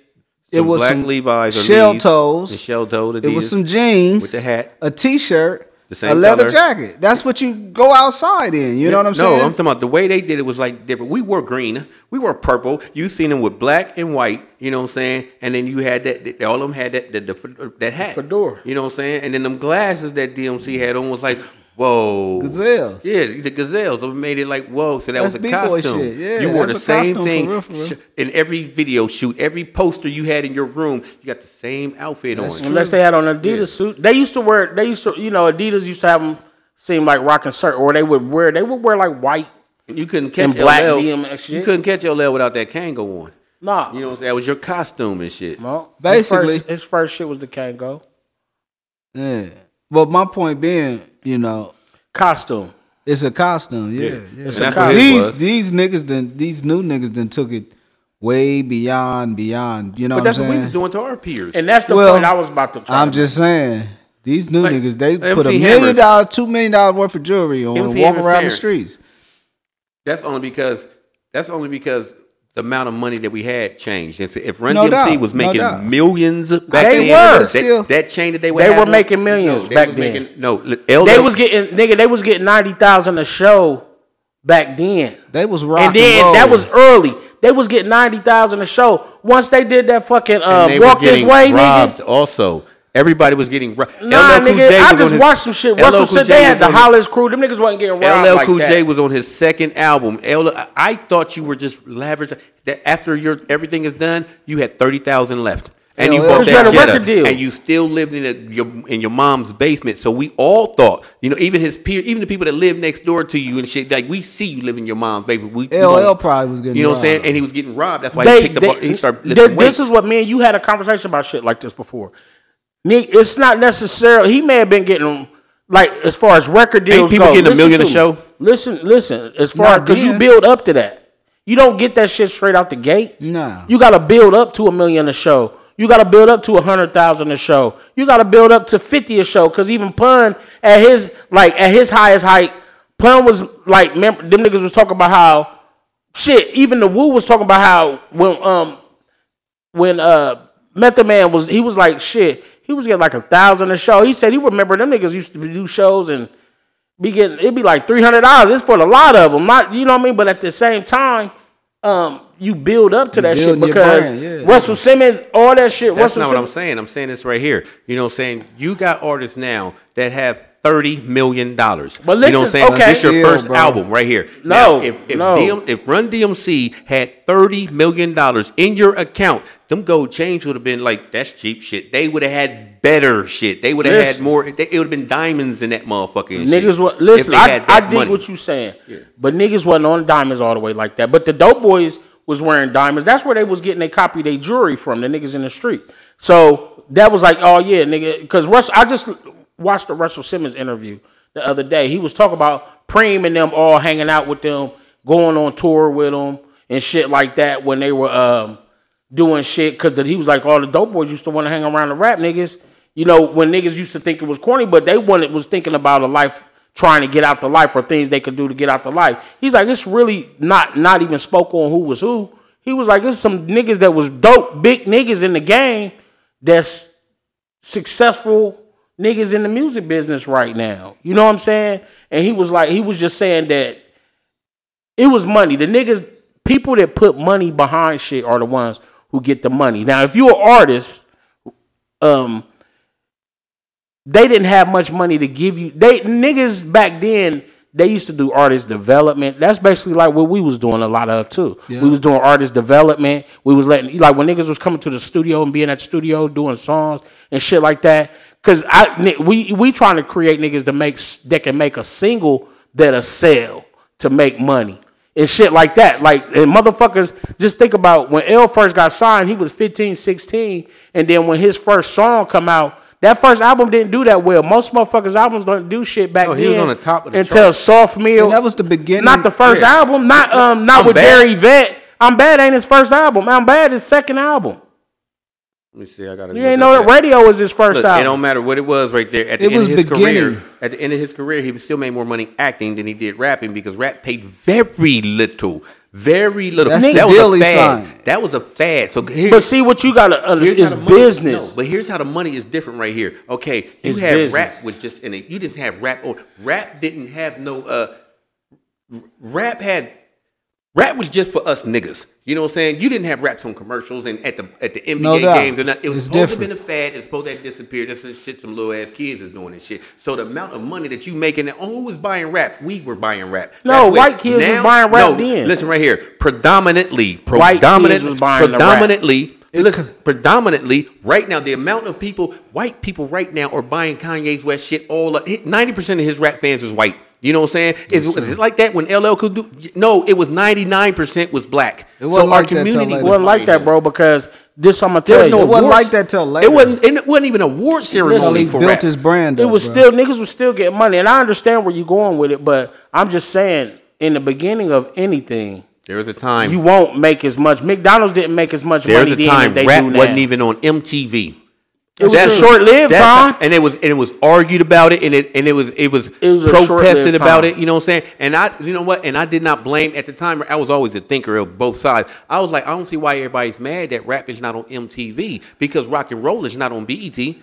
it was black some Levi's shell Adidas, toes. and shell toe it was some jeans with the hat. a t-shirt, The a leather color. jacket. That's what you go outside in. You know what I'm saying? No, I'm talking about the way they did it was like different. We wore green, we wore purple. You seen them with black and white. You know what I'm saying? And then you had that. that- all of them had that that, the, that hat, Fedora. You know what I'm saying? And then them glasses that DMC had on was like, whoa, Gazelles. Yeah, the gazelles. It made it like whoa. So that That's was a B-boy costume. shit. Yeah, you wore the a same costume for thing real, for real. in every video shoot, every poster you had in your room. You got the same outfit That's on. true. Unless they had on Adidas Yeah. suit. They used to wear. They used to, you know, Adidas used to have them seem like rocking shirt, or they would wear. They would wear like white. You couldn't catch And black LL. DMX shit. You couldn't catch your LL without that Kangol on. Nah, You know what I'm saying? That was your costume and shit. no. Basically- his first, his first shit was the Kangol Yeah. But my point being, you know, costume. it's a costume. Yeah, Yeah. yeah. It's a what his These these niggas then these new niggas then took it way beyond beyond. You know But what that's I'm what we was doing to our peers. And that's the Well, point I was about to. Try I'm to just saying. These new Like, niggas, they MC put a million Hammers. dollars, two million dollars worth of jewelry on and walk Hammer's around the streets. that's only because that's only because the amount of money that we had changed. If, if Run No DMC doubt, was making doubt. millions back They then, were. that, Still- that chain that they would They have were making millions they back then. Making, no, LL, They was getting nigga. They was getting ninety thousand a show back then. They was rock and then roll. that was early. They was getting ninety thousand a show. Once they did that fucking and uh, they were walk this way, robbed nigga. also. Everybody was getting robbed. Nah, LL Cool nigga. J I just his- watched some shit. Russell Cool said J they had the Hollis crew. Them niggas wasn't getting robbed LL like Cool that. J was on his second album. LL, I thought you were just lavish. That after your everything is done, you had thirty thousand left, and you LL you had that a Jetta, record deal. and you still lived in a, your in your mom's basement. So we all thought, you know, even his peer, even the people that live next door to you and shit, like we see you live in your mom's basement. We, we LL gon- probably was getting you know what I'm saying, and he was getting robbed. That's why They- he picked they- up. He started th- lifting This weights. is what me and you had a conversation about shit like this before. Nick, it's not necessarily. He may have been getting like as far as record deals. people go, getting a million to a me. show? Listen, listen. As far as because you build up to that, you don't get that shit straight out the gate. No, You got to build up to a million a show. You got to build up to a hundred thousand a show. You got to build up to fifty a show. Because even Pun at his like at his highest height, Pun was like, remember, them niggas was talking about how shit. Even the Wu was talking about how when um when uh Method Man was he was like shit. He was getting like a thousand a show. He said he remember them niggas used to do shows and be getting it'd be like three hundred dollars. It's for a lot of them, not you know what I mean. But at the same time, um, you build up to that shit because yeah. Russell Simmons, all that shit. That's Russell not what I'm saying. I'm saying this right here. You know what I'm saying? You got artists now that have thirty million dollars. But you know what I'm listen, saying? okay. This your Chill, first bro. album right here. No, Now, if if, no. DM, if Run DMC had thirty million dollars in your account, them gold chains would have been like that's cheap shit. They would have had better shit. They would have had more. They, it would have been diamonds in that shit, Niggas, wa- if listen, they I, had I money. what you saying, but niggas wasn't on diamonds all the way like that. But the dope boys was wearing diamonds. That's where they was getting they copy their jewelry from. The niggas in the street. So that was like, oh yeah, nigga. Because Russ, I just watched the Russell Simmons interview the other day. He was talking about Preem and them all hanging out with them, going on tour with them and shit like that when they were um, doing shit. Because he was like, all the dope boys used to want to hang around the rap niggas. You know, when niggas used to think it was corny, but they wanted was thinking about a life trying to get out the life or things they could do to get out the life. He's like, it's really not not even spoke on who was who. He was like, it's some niggas that was dope, big niggas in the game that's successful niggas in the music business right now. You know what I'm saying? And he was like, he was just saying that it was money. The niggas, people that put money behind shit are the ones who get the money. Now, if you're an artist, um, they didn't have much money to give you. They niggas back then they used to do artist development. That's basically like what we was doing a lot of too. Yeah. We was doing artist development. We was letting like when niggas was coming to the studio and being at the studio doing songs and shit like that. Cause I we we trying to create niggas to make that can make a single that'll sell to make money and shit like that. Like and motherfuckers just think about when L first got signed, he was 15, 16, and then when his first song come out, that first album didn't do that well. Most motherfuckers' albums don't do shit back No, then. he was on the top of the until chart. Soft Meal. And that was the beginning. not the first Yeah. album. Not um not I'm with Bad. Jerry Vet. I'm bad ain't his first album. I'm bad his second album. Let me see. I got. You ain't know that radio was his first Look, it don't matter what it was right there. At the It end was of his career, beginning. at the end of his career, he still made more money acting than he did rapping because rap paid very little, very little. That's that deal was a fad. signed. That was a fad. So here, But see what you gotta here's is how money- business. no, but here's how the money is different right here. Okay, you It's had business. rap with just in it. You didn't have rap on. Rap didn't have no. uh Rap had. Rap was just for us niggas. You know what I'm saying? You didn't have raps on commercials and at the at the NBA No games and that- it was It's supposed to have been a fad. It's supposed to have disappeared. That's some shit some little ass kids is doing and shit. So the amount of money that you making, oh, who was buying rap? We were buying rap. No, That's white kids was buying rap no, then. Listen right here. Predominantly, White kids predominantly, was buying the rap. predominantly. Listen, predominantly, right now, the amount of people, white people right now, are buying Kanye's West shit. All ninety percent of his rap fans is white. You know what I'm saying? Is, is it like that when LL could do? No, it was ninety nine percent was black. It wasn't our like that community later. it wasn't like that, bro, because this I'm gonna tell you. no It wasn't like that till later. It wasn't. It wasn't even a award Until ceremony he for built rap. his brand. it up, was bro. still niggas was still getting money, and I understand where you're going with it, but I'm just saying, in the beginning of anything, There was a time. you won't make as much. McDonald's didn't make as much there was money a then as time they rap do now. wasn't even on MTV. It was That's- short-lived that's- and it was and it was argued about it, and it and it was it was, It was protested about time. it. You know what I'm saying? And I, you know what? And I did not blame at the time. I was always a thinker of both sides. I was like, I don't see why everybody's mad that rap is not on MTV because rock and roll is not on BET. You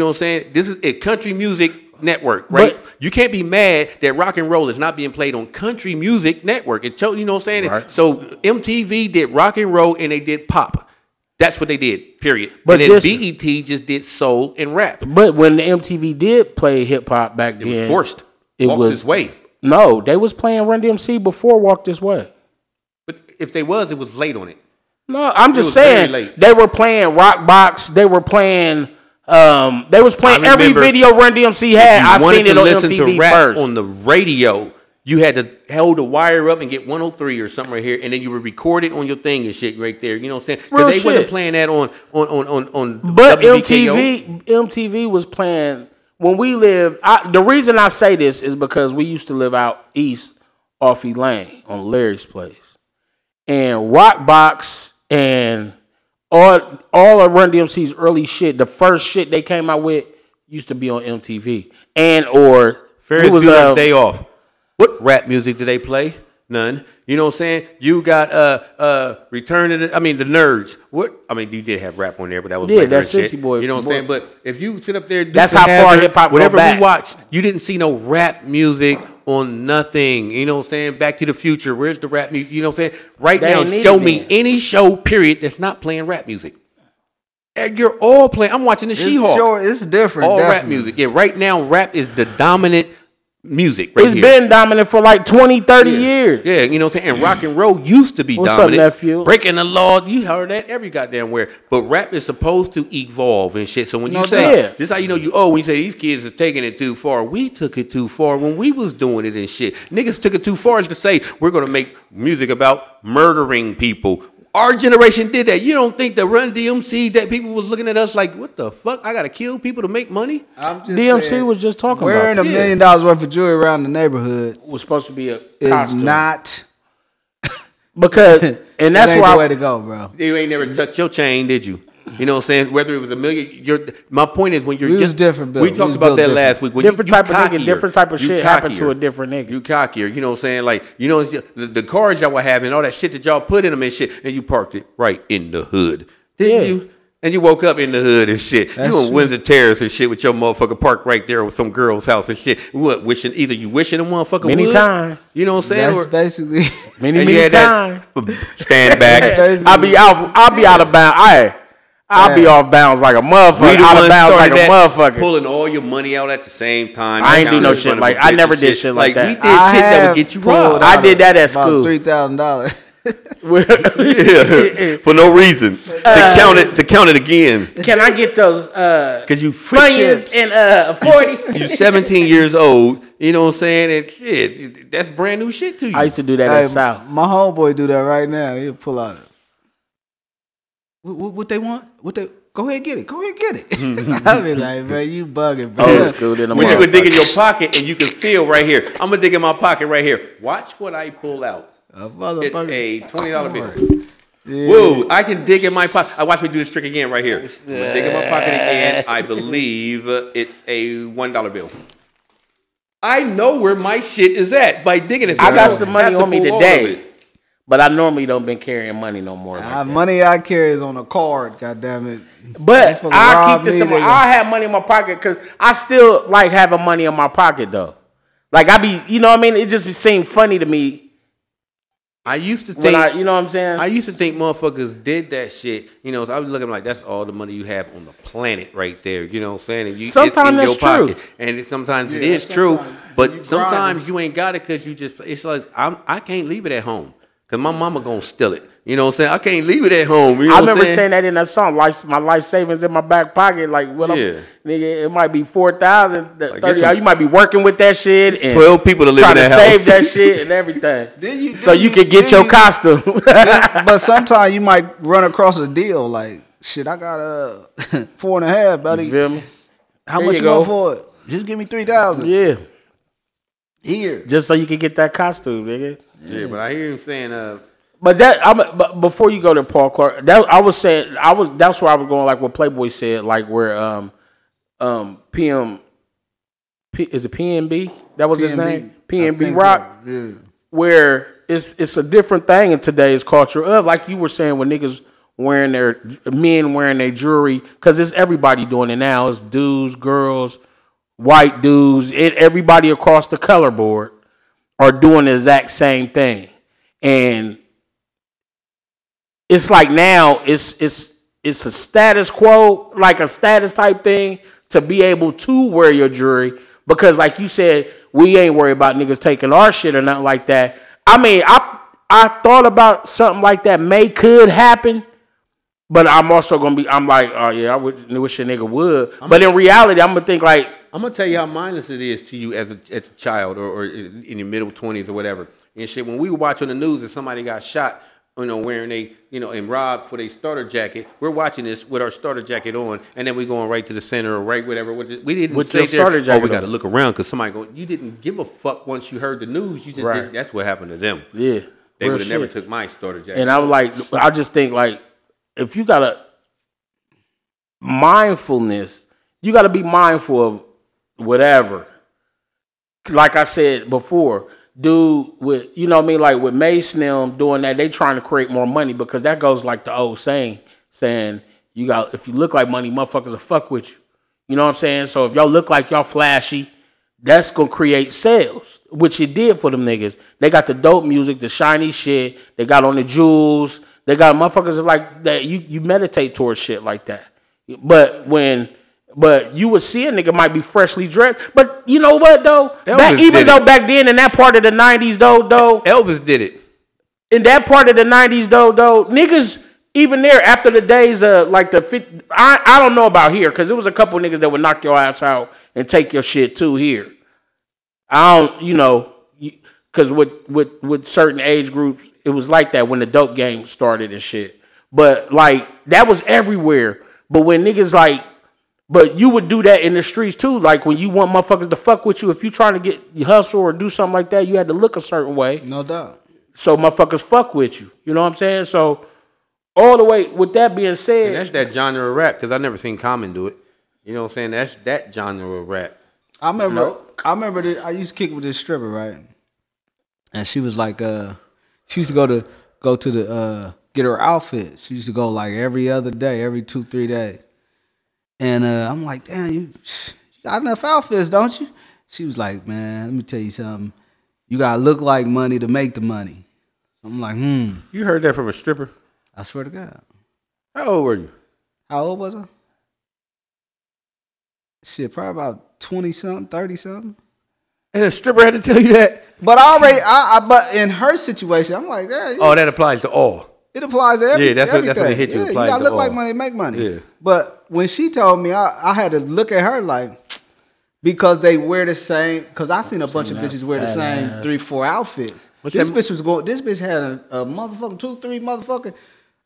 know what I'm saying? This is a country music network, right? But- you can't be mad that rock and roll is not being played on country music network. It told you know what I'm saying. Right. So MTV did rock and roll and they did pop. That's what they did. Period. But and then BET just did soul and rap. But when the MTV did play hip hop back It then, it was forced. It Walk was this way. No, they was playing Run DMC before Walk This Way. But if they was, it was late on it. No, I'm just saying they were playing Rock Box. They were playing. Um, they was playing every video Run DMC had. I seen it on listen MTV to rap first. on the radio. You had to hold the wire up and get 103 or something right here, and then you would record it on your thing and shit right there. You know what I'm saying? Because they wasn't playing that on on on on on. But WBKO. MTV, MTV was playing when we lived. I, the reason I say this is because we used to live out east off E Lane on Larry's place, and Rockbox and all all of Run DMC's early shit. The first shit they came out with used to be on MTV and or Ferris it was Bueller's uh, Day Off. What rap music do they play? None. You know what I'm saying? You got uh uh Return of the I mean the nerds. What I mean you did have rap on there, but that was Yeah, later that's and shit. Sissy Boy. You know what I'm saying? But if you sit up there, That's of how far Hazzard, hip-hop go whatever back. we watch, you didn't see no rap music on nothing. You know what I'm saying? Back to the Future. Where's the rap music? You know what I'm saying? Right They now, show me then. any show period that's not playing rap music. And you're all playing. I'm watching the She-Hulk. sure it's different. all rap music. Yeah, right now rap is the dominant music right It's here. been dominant for like 20, 30 yeah. years. Yeah, you know what I'm saying? And rock and roll used to be What's up, dominant. nephew? Breaking the law, you heard that every goddamn where. But rap is supposed to evolve and shit. So when No you say doubt. this, is how you know you oh when you say these kids are taking it too far, we took it too far when we was doing it and shit. Niggas took it too far as to say we're gonna make music about murdering people. Our generation did that. You don't think the Run DMC that people was looking at us like, what the fuck? I gotta kill people to make money? I'm just DMC saying, was just talking wearing about wearing a million dollars worth of jewelry around the neighborhood was supposed to be a is costume. not. because and that's ain't why the way to go, bro. You ain't never touched your chain, did you? You know what I'm saying? Whether it was a million, your my point is when you're We was just- different, Bill. We We talked was about that different. last week. When Different you, you type of nigga, different type of You shit happened to a different nigga. You cockier. You know what I'm saying? Like you know the, the cars y'all were having, all that shit that y'all put in them and shit, and you parked it right in the hood. Didn't Yeah. you? And you woke up in the hood and shit. That's you on true. Windsor Terrace and shit with your motherfucker parked right there with some girl's house and shit. What wishing either you wishing a motherfucker Many would, times. You know what I'm saying? That's Or- basically. many and you many had times. that stand back. I'll be out. I'll be out of bounds. I, I'll be off bounds like a motherfucker. We the Out of bounds like a motherfucker. pulling all your money out at the same time. I ain't do no shit like- I never did shit like We that. did shit that would get you robbed. I did that at about school. Three thousand dollars. yeah, for no reason to count it to count it again Can I get those uh, because you free and uh, forty? You 17 years old. You know what I'm saying? And shit, that's brand new shit to you. I used to do that Hey, at South. my homeboy do that right now. He'll pull out. What, what, what they want? What they? Go ahead, get it. Go ahead, get it. I be like, man, you bugging, bro. Old school than a when you could dig in your pocket and you can feel right here. I'm gonna dig in my pocket right here. Watch what I pull out. A It's a twenty dollar bill. Card. Whoa, I can dig in my pocket. I watch me do this trick again right here. I'm gonna dig in my pocket again. I believe uh, it's a one dollar bill. I know where my shit is at by digging it. I got don't some money have on me pull all today. It. But I normally don't been carrying money no more. like Ah, money I carry is on a card. God damn it. But I keep this in my. they I have money in my pocket because I still like having money in my pocket though. Like I be, you know what I mean? It just seemed funny to me I used to think. I, you know what I'm saying? I used to think motherfuckers did that shit. You know, so I was looking like that's all the money you have on the planet right there. You know what I'm saying? And you, it's Sometimes in your that's true. pocket. And it, sometimes it Yeah, is true. But you sometimes grinding. you ain't got it because you just, it's like, I'm, I can't leave it at home. Because my mama going to steal it. You know what I'm saying? I can't leave it at home. You know I what I'm remember saying? saying that in that song. Life, my life savings in my back pocket. Like, what? Yeah. Nigga, it might be four thousand, Like, thirty. it's some- You might be working with that shit. And 12 people to live trying in to house. save that shit and everything. Then you- so you you- can get your you- costume. but sometimes you might run across a deal like, shit, I got a four and a half, you buddy. feel me? How There much you you want for it? Just give me three thousand. Yeah, Here. just so you can get that costume, nigga. Yeah, but I hear him saying, uh, But that I'm but before you go to Paul Clark, that I was saying I was that's where I was going like what Playboy said, like where um um PM P, is it PNB? That was his name? PNB Rock, Yeah. where it's it's a different thing in today's culture of like you were saying when niggas wearing their men wearing their jewelry because it's everybody doing it now. It's dudes, girls, white dudes, it, everybody across the color board are doing the exact same thing, and it's like now it's it's it's a status quo, like a status type thing to be able to wear your jewelry because, like you said, we ain't worried about niggas taking our shit or nothing like that. I mean, I I thought about something like that may could happen. But I'm also gonna be. I'm like, oh yeah, I would, wish a nigga would. but in reality, I'm gonna think like, I'm gonna tell you how mindless it is to you as a as a child or, or in your middle twenties or whatever. And shit, when we were watching the news and somebody got shot, you know, wearing a you know and robbed for their starter jacket, we're watching this with our starter jacket on, and then we're going right to the center or right whatever. We didn't With say there, starter Oh, we got to look around because somebody going. You didn't give a fuck once you heard the news. You just Right. did, that's what happened to them. yeah, They would have never took my starter jacket. And I was like, I just think like, if you got a mindfulness, you gotta be mindful of whatever. Like I said before, dude with you know what I mean, like with Mason them doing that, they trying to create more money because that goes like the old saying, saying you got if you look like money, motherfuckers will fuck with you. You know what I'm saying? So if y'all look like y'all flashy, that's gonna create sales, which it did for them niggas. They got the dope music, the shiny shit. They got on the jewels. They got motherfuckers like that. You you meditate towards shit like that. But when but you would see a nigga might be freshly dressed. But you know what though? Back, even though it. back then in that part of the '90s though, though Elvis did it. in that part of the '90s though, though niggas even there after the days of like the fif- I I don't know about here because there was a couple niggas that would knock your ass out and take your shit too here. I don't, you know, because with with with certain age groups, it was like that when the dope game started and shit. But like that was everywhere. But when niggas like, but you would do that in the streets too. Like when you want motherfuckers to fuck with you, if you trying to get you hustle or do something like that, you had to look a certain way No doubt. so motherfuckers fuck with you. You know what I'm saying? So all the way with that being And said, that's that genre of rap because I never seen Common do it. You know what I'm saying? That's that genre of rap. I remember. I remember that I used to kick with this stripper, right? And she was like, uh, she used to go to go to the uh get her outfit. She used to go like every other day, every two three days. And uh, I'm like, damn, you, you got enough outfits, don't you? She was like, man, let me tell you something. You gotta look like money to make the money. I'm like, hmm. You heard that from a stripper? I swear to God. How old were you? How old was I? Shit, probably about twenty something, thirty something. And a stripper had to tell you that? But I already, I, I but in her situation, I'm like, yeah, Oh, that applies to all. It applies to every, Yeah, that's what- that's when it everything. hit you, Yeah, applies gotta to look like money, make money. Yeah. But when she told me, I, I had to look at her like because they wear the same. Because I seen a bunch of bitches wear the same three, four outfits. What's this that- bitch was going. This bitch had a, a motherfucking two, three motherfucking.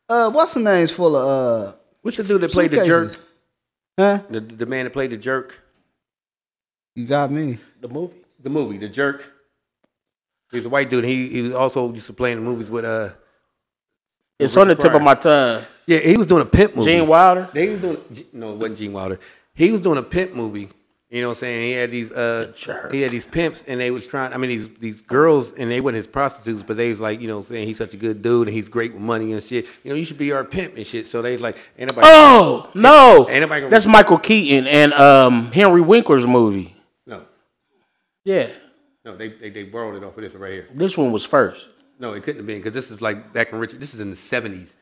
Uh, what's the names full of uh? What's the dude that played the jerk? Huh? The, the man that played the jerk? You got me. the movie. The movie, The Jerk. He was a white dude. He he was also used to play in the movies with uh It's Richard on the tip Pryor. of my tongue. yeah he was doing a pimp movie. Gene Wilder. They was doing no, it wasn't Gene Wilder. He was doing a pimp movie. You know what I'm saying? He had these uh he had these pimps and they was trying I mean these these girls and they weren't his prostitutes, but they was like, you know what I'm saying, he's such a good dude and he's great with money and shit. You know, you should be our pimp and shit. So they was like, ain't nobody Oh no, Ain't nobody gonna- that's Michael Keaton and um Henry Winkler's movie. No. Yeah, No, they, they they borrowed it off of this right here. this one was first. No, it couldn't have been because this is like back in Richard. This is in the seventies.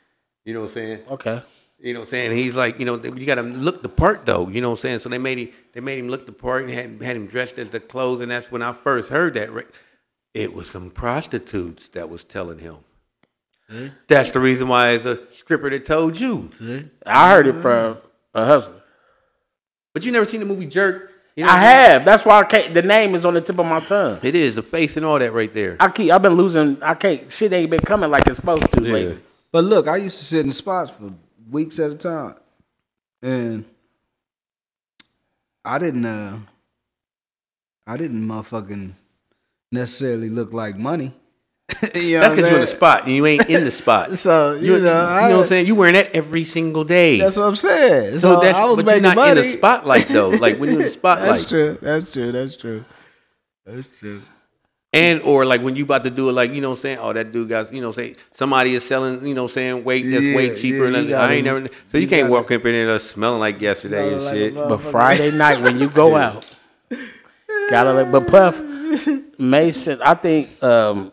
You know what I'm saying? Okay. You know what I'm saying? He's like, you know, you got to look the part though. You know what I'm saying? So they made him, they made him look the part and had had him dressed as the clothes. And that's when I first heard that. It was some prostitutes that was telling him. That's the reason why it's a stripper that told you. I heard it from a husband. But you never seen the movie Jerk? You know I what I'm have. That's why I can't. The name is on the tip of my tongue. It is the face and all that right there. I keep. I've been losing. I can't. Shit ain't been coming like it's supposed to Yeah. lately. But look, I used to sit in spots for weeks at a time, and I didn't. uh I didn't motherfucking necessarily look like money. you know That's because you're in the spot and you ain't in the spot. So you, You, know, I, you know what I'm saying? You wearing that every single day. That's what I'm saying. So, So that's I was but making you're not money. in the spotlight though. Like when you're in the spotlight, That's true. That's true. That's true. That's true. and or like when you about to do it, like you know, what I'm saying, oh that dude got, you know, say somebody is selling, you know, what I'm saying weight that's Yeah, way cheaper. yeah, and gotta- I ain't never, so you, you can't gotta- walk up in there smelling like yesterday and Smelling shit. like a But Friday night when you go out, gotta let. But Puff Mason, I think. um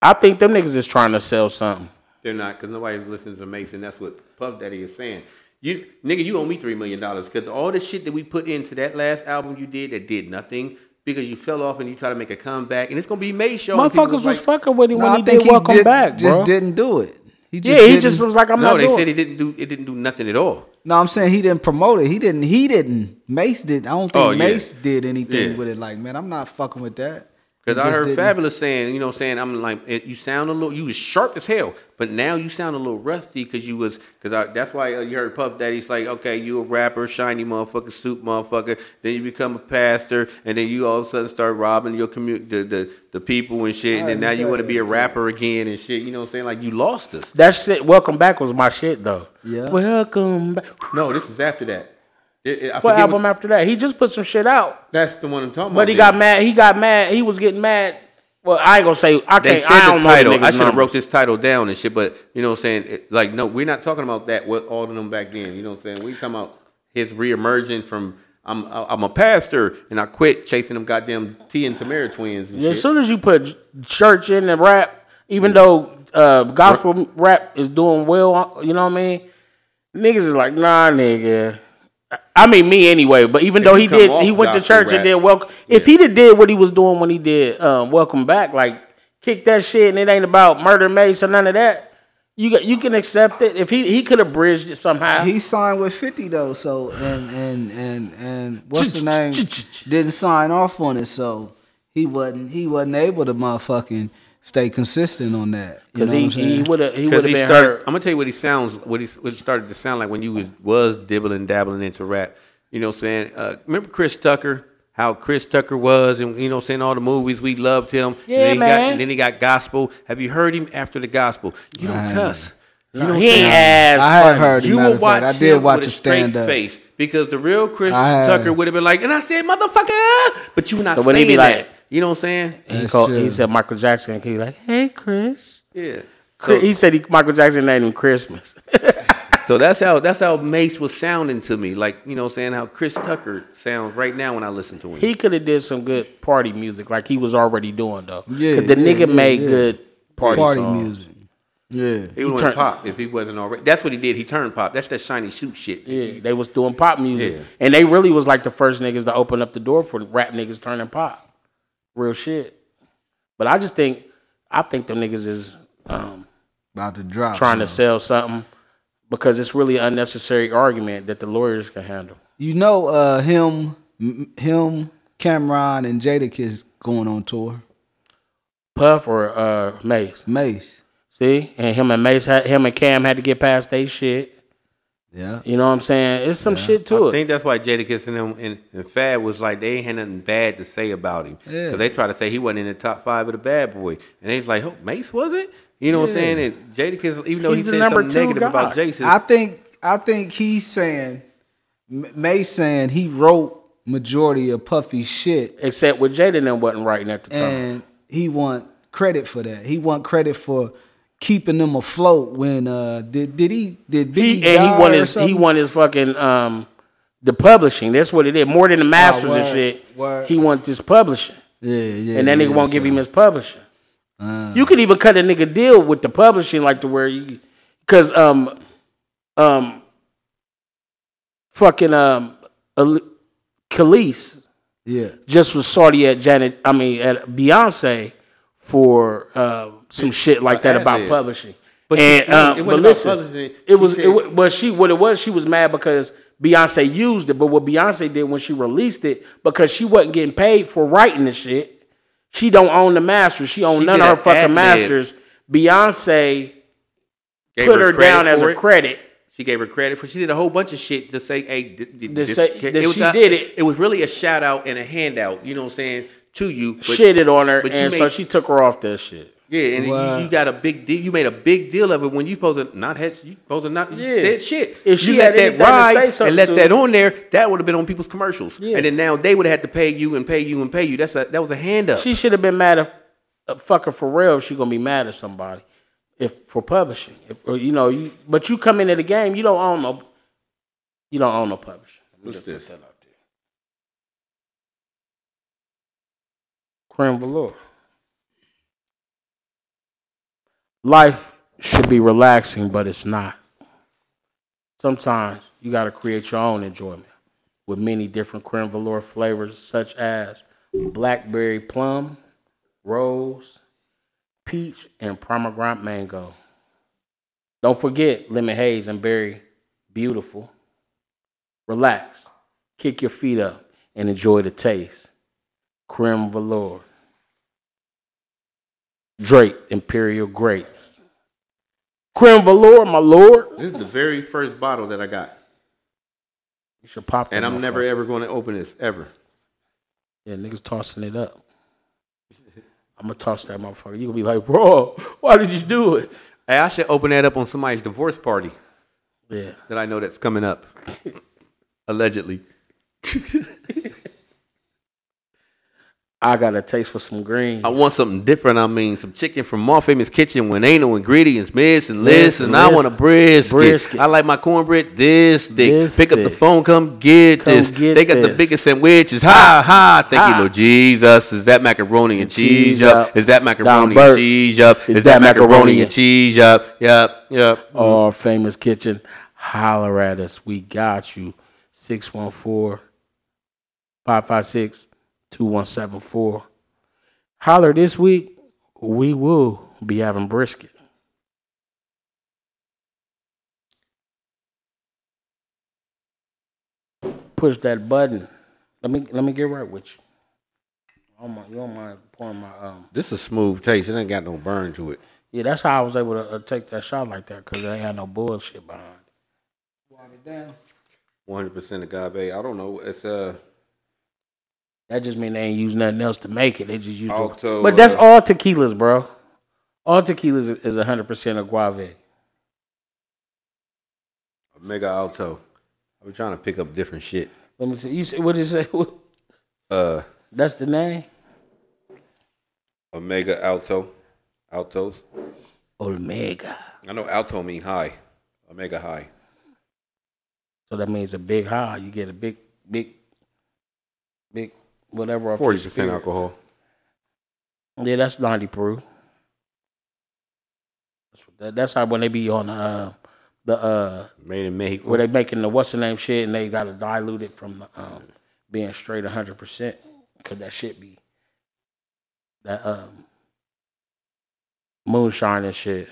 I think them niggas is trying to sell something. They're not because nobody's listening to Mason. That's what Puff Daddy is saying. You nigga, you owe me three million dollars because all the shit that we put into that last album you did that did nothing because you fell off and you try to make a comeback and it's gonna be made show. and people Motherfuckers was like, fucking with him No, when I he think did Welcome did- Back, just bro. didn't do it. He yeah, he just was like, I'm no, not they doing said it. he didn't do it didn't do nothing at all. No, I'm saying he didn't promote it. He didn't. He didn't. Mace did. I don't think Oh, yeah. Did anything Yeah. with it. Like, man, I'm not fucking with that. Because I heard didn't. Fabolous saying, you know, saying I'm like, it, you sound a little, you was sharp as hell, but now you sound a little rusty because you was, because that's why uh, you heard Puff Daddy's like, okay, you a rapper, shiny motherfucker, soup motherfucker, then you become a pastor, and then you all of a sudden start robbing your community, the, the, the people and shit, and then now you want to be a rapper again and shit, you know what I'm saying? Like you lost us. That shit, Welcome Back was my shit though. Yeah. Welcome Back. No, this is after that. It- it- I What forget album after that? He just put some shit out. that's the one I'm talking about. But he then. got mad. He got mad. He was getting mad Well, I ain't gonna say I They can't. said I don't know title. the I should have wrote this title down and shit, but you know what I'm saying? It- like, no, we're not talking about that. What all of them back then? You know what I'm saying? We talking about his reemerging from. I'm I'm a pastor and I quit chasing them goddamn T and Tamera twins and As shit. soon as you put church in the rap, even though uh, gospel rap is doing well, you know what I mean? Niggas is like, nah, nigga. I mean, me anyway. But even If though he did, he went to church rap, and did welcome. If he did did what he was doing when he did um, Welcome Back, like kick that shit, and it ain't about murder, mace, or none of that. You got, you can accept it if he he could have bridged it somehow. He signed with 50 though, so and and and and what's the name didn't sign off on it, so he wasn't he wasn't able to motherfucking stay consistent on that. Because he I'm he would have he would Because have he been started. hurt. I'm gonna tell you what he sounds. What he what he started to sound like when you was was dibbling dabbling into rap. You know what I'm saying? Uh, remember Chris Tucker? How Chris Tucker was, and you know, what saying all the movies we loved him. Yeah, and then he Got, man. and then he got gospel. Have you heard him after the gospel? You don't I cuss. You No, know he saying? ain't as I have funny. heard him. You matter will of fact. watch I did him watch with a a straight stand up. face because the real Chris Tucker would have been like, and I said, motherfucker, but you not So when he saying be like- that. You know what I'm saying? He, called, he said Michael Jackson. and He like, hey Chris. Yeah. So, he said he, Michael Jackson named him Christmas. So that's how that's how Mace was sounding to me. Like, you know what I'm saying, how Chris Tucker sounds right now when I listen to him. he could have did some good party music like he was already doing though. Yeah, Cause the yeah, nigga yeah, made yeah. good party, Party songs. music. Yeah. he would turned- pop if he wasn't already. That's what he did. He turned pop. That's that shiny suit shit. Yeah, they was doing pop music, Yeah. and they really was like the first niggas to open up the door for rap niggas turning pop, real shit. But I just think, I think them niggas is um, About to drop. trying to sell something because it's really unnecessary argument that the lawyers can handle. You know, uh, him, him, Cam'ron, and Jada Jadakiss going on tour. Puff or uh, Mace, Mace. see, and him and Mace, had, him and Cam had to get past they shit. Yeah. You know what I'm saying? It's some shit to I it. think that's why Jadakiss and them and, and Fab was like they ain't had nothing bad to say about him. Yeah. Because they try to say he wasn't in the top five of the bad boy. And they was like, oh, Mace was it? You know what I'm saying? And Jadakiss, even though He's he the said something negative guy. about Jason, I think I think he's saying Mace saying he wrote majority of Puffy shit Except with Jada and wasn't writing at the time. and he want credit for that. He want credit for keeping them afloat when uh did did he did Biggie he, and he won his he won his fucking um the publishing. That's what it is. More than the masters word, and shit. word. He wants his publishing. Yeah, yeah. and that nigga yeah, won't give him his publishing. Uh, You could even cut a nigga deal with the publishing, like to where you, because um, um, fucking um, Kelis yeah. just was salty at Janet. I mean, at Beyonce for uh, some shit like that about publishing. But and no, um, it but listen, publishing. it She was said- it was, she what it was she was mad because Beyonce used it. But what Beyonce did when she released it because she wasn't getting paid for writing the shit. She don't own the masters. She owned She none of her fucking masters. Beyonce gave put her credit down as a it. credit. She gave her credit for. She did a whole bunch of shit to say, "Hey, d- d- To this- say it was she a- did it. It was really a shout out and a handout. You know what I'm saying to you. But, shitted on her, but you and so she took her off that shit. Yeah, and Wow. you, you got a big deal. You made a big deal of it when you supposed to not had you supposed to not you Yeah. said shit. If she you let that ride and let that on there, that would have been on people's commercials. Yeah. And then now they would have had to pay you and pay you and pay you. That's a that was a hand up. She should have been mad at uh, fucking Pharrell if she gonna be mad at somebody if for publishing. If, or, you know, you, but you come into the game, you don't own no, you don't own no publishing. What's this? Put that out there. Creme velour. Life should be relaxing, but it's not. Sometimes you got to create your own enjoyment with many different creme velour flavors, such as blackberry plum, rose, peach, and pomegranate mango. Don't forget lemon haze and berry beautiful. Relax, kick your feet up, and enjoy the taste. Creme velour. Drake Imperial Grapes. Creme velour, my lord. This is the very first bottle that I got, You should pop and I'm never ever going to open this ever. Yeah, niggas tossing it up. I'm gonna toss that motherfucker. You gonna be like, bro, why did you do it? Hey, I should open that up on somebody's divorce party Yeah. that I know that's coming up, allegedly. I got a taste for some green. I want something different. I mean, some chicken from More Famous Kitchen when ain't no ingredients missing. Listen, I want a brisket. Brisket. I like my cornbread this thick. This Pick up the phone, come get Come this. get they got the this. biggest sandwiches. Ha ha! Thank Ha. you, Lord Jesus. Is that macaroni and cheese? up. Is that macaroni and cheese? up? Is Is that that macaroni macaroni and cheese? Yup. Yep, Yup. Our famous kitchen. Holler at us. We got you. 614 556 2174. Holler this week. We will be having brisket. Push that button. Let me let me get right with you. I don't you don't mind pouring my um This is smooth taste. It ain't got no burn to it. yeah, that's how I was able to uh, take that shot like that because they had no bullshit behind. it. Water down. One hundred percent agave. I don't know. It's uh. That just mean they ain't use nothing else to make it. They just use. Alto, but that's all tequilas, bro. All tequilas is hundred percent agave. Mega Alto. I'm trying to pick up different shit. Let me see. You say what did it say? Uh, That's the name. Omega Alto, Altos. Omega. I know Alto mean high, Omega high. So that means a big high. You get a big, big, big whatever. Forty percent alcohol. Yeah, that's ninety proof. That's, what that, that's how when they be on uh, the uh, Made in Mexico. where they making the what's the name shit and they gotta dilute it from the, um, being straight hundred percent because that shit be that um moonshine and shit.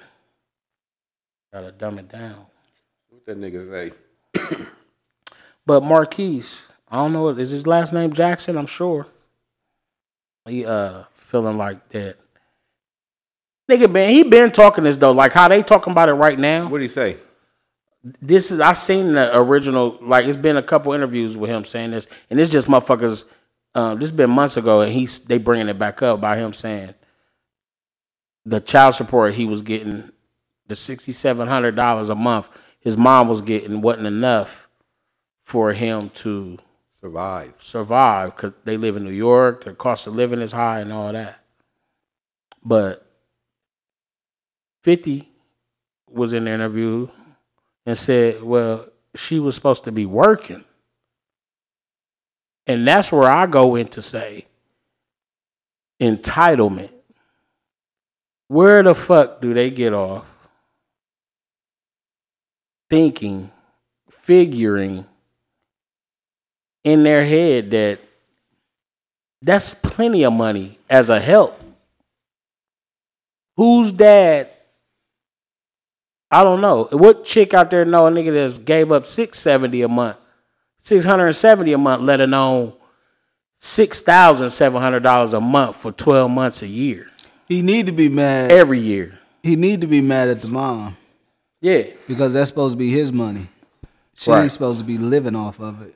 Gotta dumb it down. what that nigga say? But Marquise, I don't know, is his last name Jackson? I'm sure. He uh feeling like that. Nigga, man, he been talking this though, like how they talking about it right now. What did he say? this is I seen the original like it's been a couple interviews with him saying this, and it's just motherfuckers. Um, this been months ago, and he's they bringing it back up by him saying the child support he was getting the sixty seven hundred dollars a month. His mom was getting wasn't enough for him to Survive. survive because they live in New York. The cost of living is high and all that. But 50 was in the interview and said, well, she was supposed to be working. And that's where I go in to say entitlement. Where the fuck do they get off thinking, figuring in their head that that's plenty of money as a help. Whose dad? I don't know. What chick out there know a nigga that's gave up six seventy a month, six hundred and seventy a month, let alone six thousand seven hundred dollars a month for twelve months a year, He need to be mad. every year. He need to be mad at the mom Yeah, because that's supposed to be his money. She Right. ain't supposed to be living off of it.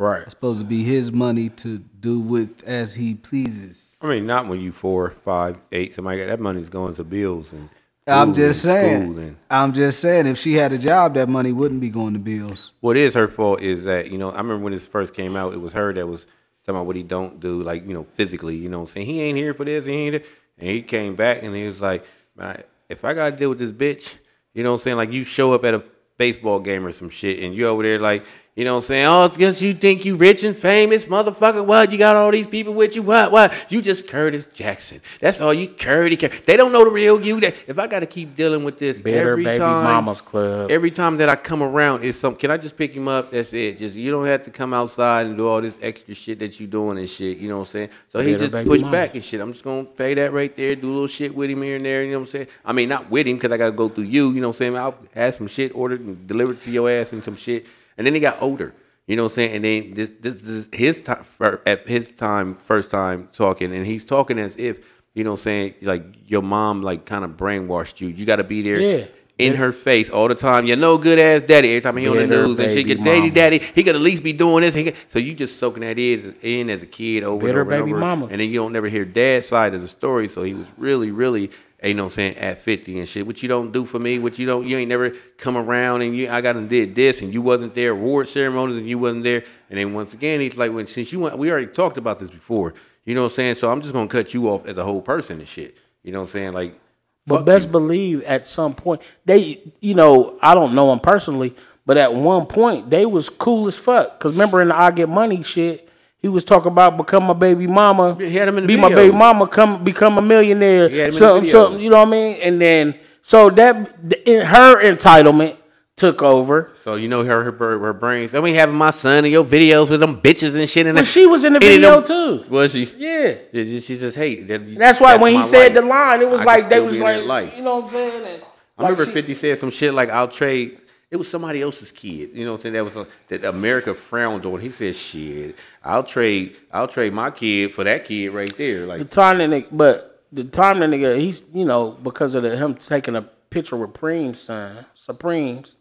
Right. It's supposed to be his money to do with as he pleases. I mean, not when you four, five, eight, somebody got that money's going to bills and. I'm just saying. and- I'm just saying. If she had a job, that money wouldn't be going to bills. what is her fault is that you know I remember when this first came out, it was her that was talking about what he don't do, like you know physically. You know, I'm saying he ain't here for this, he ain't. Here. And he came back and he was like, "Man, if I gotta deal with this bitch, you know what I'm saying? Like you show up at a baseball game or some shit, and you over there like." You know what I'm saying? Oh, because you think you rich and famous, motherfucker. What? You got all these people with you. What? What? You just Curtis Jackson. That's all you, Curtis. Cur- They don't know the real you. That if I got to keep dealing with this Better every baby time, mamas club. every time that I come around is some. Can I just pick him up? That's it. Just you don't have to come outside and do all this extra shit that you doing and shit. You know what I'm saying? So he just pushed mama. back and shit. I'm just gonna pay that right there. Do a little shit with him here and there. You know what I'm saying? I mean, not with him because I gotta go through you. You know what I'm saying? I'll have some shit ordered and delivered to your ass and some shit. And then he got older. You know what I'm saying? And then this this is his time at his time first time talking, and he's talking as if you know what I'm saying like your mom like kind of brainwashed you. You got to be there Yeah. in her face all the time. You're no good ass daddy. Every time he on the news and shit, baby your daddy, daddy, he could at least be doing this. Could, so you just soaking that in, in as a kid over Bitter and over and baby over. mama. And then you don't never hear dad's side of the story. So he was really, really, you know what I'm saying, at 50 and shit. What you don't do for me, what you don't, you ain't never come around and you, I got and did this and you wasn't there, award ceremonies and you wasn't there. And then once again, he's like, when since you went, we already talked about this before. You know what I'm saying? So I'm just gonna cut you off as a whole person and shit. You know what I'm saying? Like, But best you. believe at some point they, you know, I don't know them personally, but at one point they was cool as fuck. Cause remember in the I Get Money shit, he was talking about become my baby mama, Yeah, he had him in the be my baby mama, come become a millionaire, He had him in the something, something. You know what I mean? And then so that the- in her entitlement took over. So you know her her, her, brains. I mean, having my son in your videos with them bitches and shit. And But she was in the video them- too. Was she? Yeah. Yeah, she just hate. That, That's why when he my said the line, it was I like they was like, you know what I'm saying? And, I like, remember she- 50 said some shit like, I'll trade. It was somebody else's kid. You know what I'm saying? That was a, that America frowned on. He said, shit, I'll trade I'll trade my kid for that kid right there. Like The time that nigga, but the time that nigga, he's you know because of the, him taking a picture with Supreme's son, Supreme's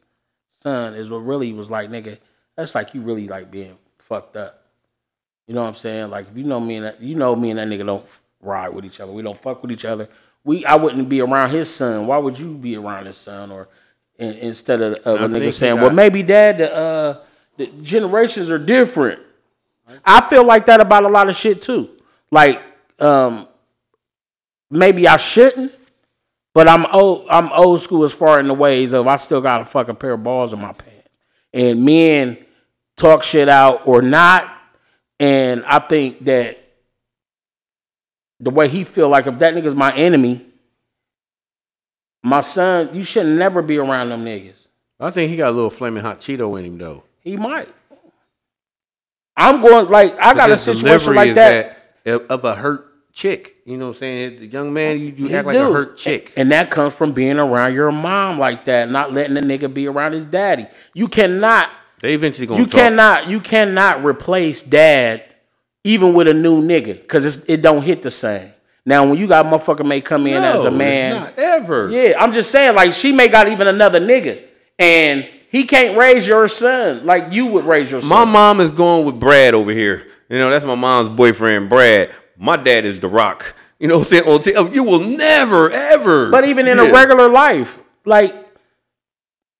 son is what really was like, nigga. That's like you really like being fucked up. You know what I'm saying? Like if you know me and that, you know me and that nigga don't ride with each other. We don't fuck with each other. We I wouldn't be around his son. Why would you be around his son? Or in, instead of, of a nigga saying, well, maybe dad, the uh, the generations are different. I feel like that about a lot of shit too. Like, um, maybe I shouldn't, but I'm old. I'm old school as far in the ways of I still got a fucking pair of balls in my pants, and men talk shit out or not. And I think that the way he feel like if that nigga's my enemy, my son, you should never be around them niggas. I think he got a little flaming hot Cheeto in him, though. He might. I'm going like I got a situation like is that. of a hurt chick. You know what I'm saying? The young man, you, you He act like a hurt chick. And that comes from being around your mom like that, not letting the nigga be around his daddy. You cannot, They eventually gonna you talk. cannot, you cannot replace dad even with a new nigga because it don't hit the same. Now when you got motherfucker may come in as No, a it's man, not ever. yeah, I'm just saying like she may got even another nigga and he can't raise your son like you would raise your son. My mom is going with Brad over here. You know, that's my mom's boyfriend, Brad. My dad is The Rock. You know what I'm saying? You will never, ever. But even in Yeah. a regular life, like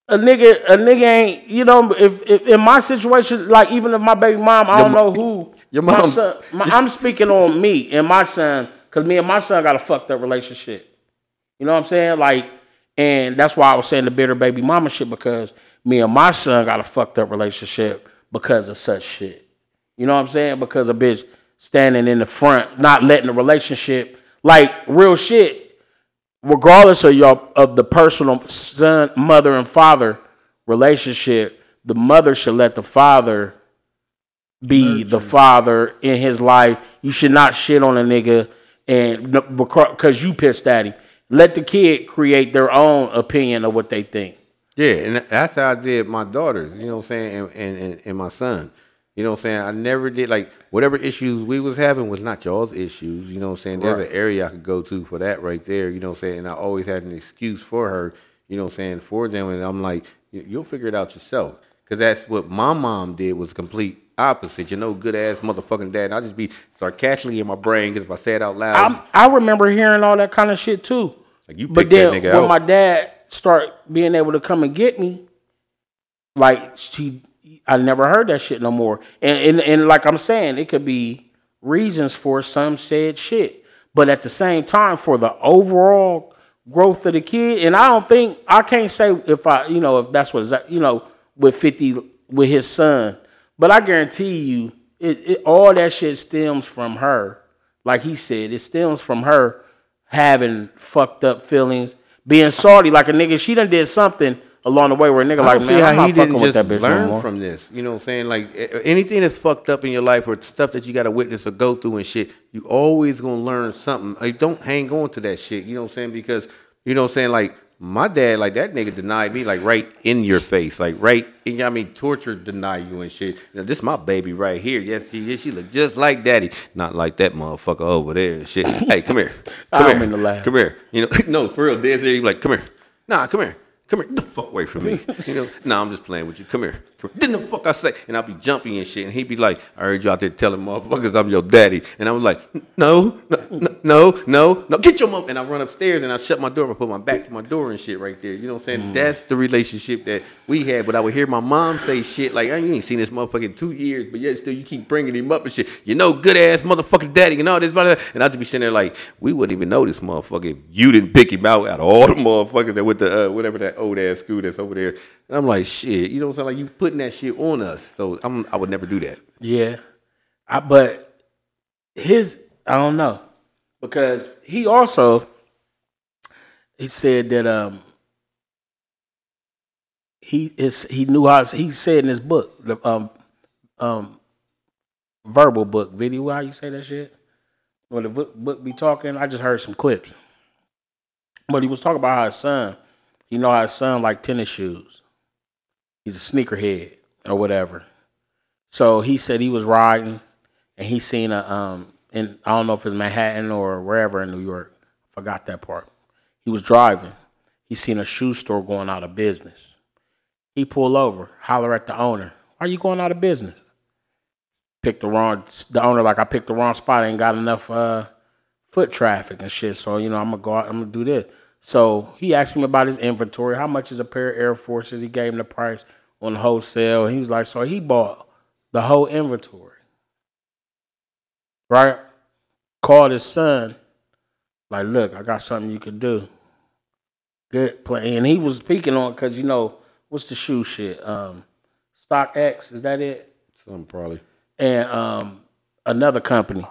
a nigga, a nigga ain't. You know, if, if in my situation, like even if my baby mom, I don't know who. your my mom- son, my, I'm speaking on me and my son, because me and my son got a fucked up relationship. You know what I'm saying? Like, and that's why I was saying the bitter baby mama shit because me and my son got a fucked up relationship because of such shit. You know what I'm saying? Because a bitch standing in the front, not letting the relationship, like real shit, regardless of your of the personal son, mother and father relationship, the mother should let the father be the father in his life. You should not shit on a nigga and because you pissed at him. Let the kid create their own opinion of what they think. Yeah, and that's how I did my daughters, you know what I'm saying, and, and, and, my son. You know what I'm saying? I never did like whatever issues we was having was not y'all's issues. You know what I'm saying? There's an area I could go to for that right there. You know what I'm saying? And I always had an excuse for her. You know what I'm saying? For them, and I'm like, you'll figure it out yourself. Because that's what my mom did was complete opposite. You know, good ass motherfucking dad. And I just be sarcastically in my brain because if I say it out loud, I I remember hearing all that kind of shit too. like you But then nigga when out. my dad start being able to come and get me, like she, I never heard that shit no more. And and, and like I'm saying, it could be reasons for some said shit, but at the same time, for the overall growth of the kid, and I don't think I can't say if I, you know, if that's what you know with fifty with his son, but I guarantee you, it, it all that shit stems from her. Like he said, it stems from her having fucked up feelings, being salty like a nigga. She done did something along the way where a nigga like, don't man, see I'm how not he fucking didn't with that bitch learn no more. from this. You know what I'm saying? Like anything that's fucked up in your life or stuff that you got to witness or go through and shit, you always gonna learn something. Like, don't hang on to that shit. You know what I'm saying? Because you know what I'm saying. Like my dad, like that nigga denied me, like right in your face, like right. In, I mean, torture deny you and shit. You know, this my baby right here. Yes, she is. She look just like daddy, not like that motherfucker over there and shit. hey, come here, come don't here, mean to laugh. come here. You know, no, for real, dead serious. Like, come here, nah, come here. Come here, get the fuck away from me. You know, no, I'm just playing with you. Come here. Come here. Didn't the fuck I say? And I'll be jumping and shit. And he'd be like, I heard you out there telling motherfuckers I'm your daddy. And I was like, no, no, no, no, no. Get your mom. And I run upstairs and I shut my door. and I put my back to my door and shit right there. You know what I'm saying? That's the relationship that we had. But I would hear my mom say shit like, I ain't seen this motherfucker in two years, but yet still you keep bringing him up and shit. You know, good ass motherfucking daddy and all this, blah, blah, blah. and I'd just be sitting there like, we wouldn't even know this motherfucker if you didn't pick him out out of all the motherfuckers that went to uh, whatever that old ass school that's over there. And I'm like, shit, you know what I'm saying? Like you putting that shit on us. So I'm, I would never do that. Yeah, I, but his I don't know because he also he said that um he is he knew how he said in his book the um um verbal book video how you say that shit when the book, book be talking I just heard some clips but he was talking about how his son you know how his son like tennis shoes he's a sneakerhead or whatever so he said he was riding and he seen a um in I don't know if it's Manhattan or wherever in New York. Forgot that part. He was driving. He seen a shoe store going out of business. He pull over, holler at the owner. Why you going out of business? Picked the wrong the owner like I picked the wrong spot, ain't got enough uh foot traffic and shit. So, you know, I'm gonna go out, I'm gonna do this. So he asked him about his inventory. How much is a pair of Air Forces? He gave him the price on wholesale. He was like, so he bought the whole inventory. Right? Called his son, like, look, I got something you could do. Good play. And he was speaking on because you know, what's the shoe shit? Um StockX, is that it? Something probably. And um another company.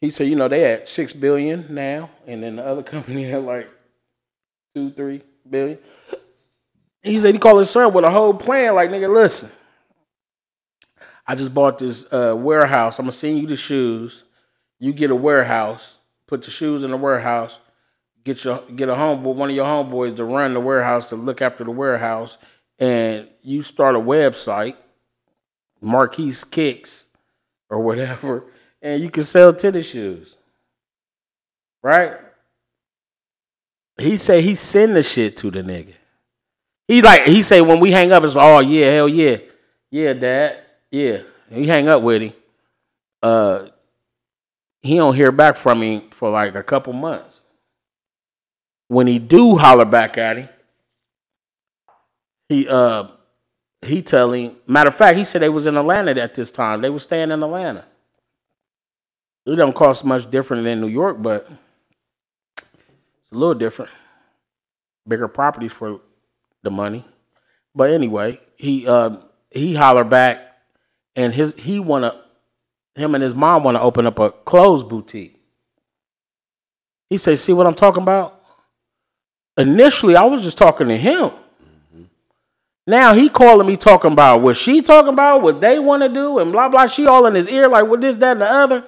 He said, you know, they had six billion now, and then the other company had like two, three billion. He said he called his son with a whole plan, like, nigga, listen. I just bought this uh, warehouse. I'm gonna send you the shoes. You get a warehouse. Put the shoes in the warehouse. Get your get a homeboy, one of your homeboys to run the warehouse to look after the warehouse, and you start a website, Marquise Kicks, or whatever, and you can sell tennis shoes. Right? He say he send the shit to the nigga. He like he say when we hang up, it's oh yeah, hell yeah, yeah, dad. Yeah, he hang up with him. Uh, he don't hear back from him for like a couple months. When he do holler back at him, he uh he tell him. Matter of fact, he said they was in Atlanta at this time. They was staying in Atlanta. It don't cost much different than New York, but a little different. Bigger properties for the money. But anyway, he uh, he holler back and his he wanna him and his mom wanna open up a clothes boutique. He said, "See what I'm talking about?" Initially, I was just talking to him. Now he calling me talking about what she talking about, what they want to do, and blah blah. She all in his ear like what this, that, and the other.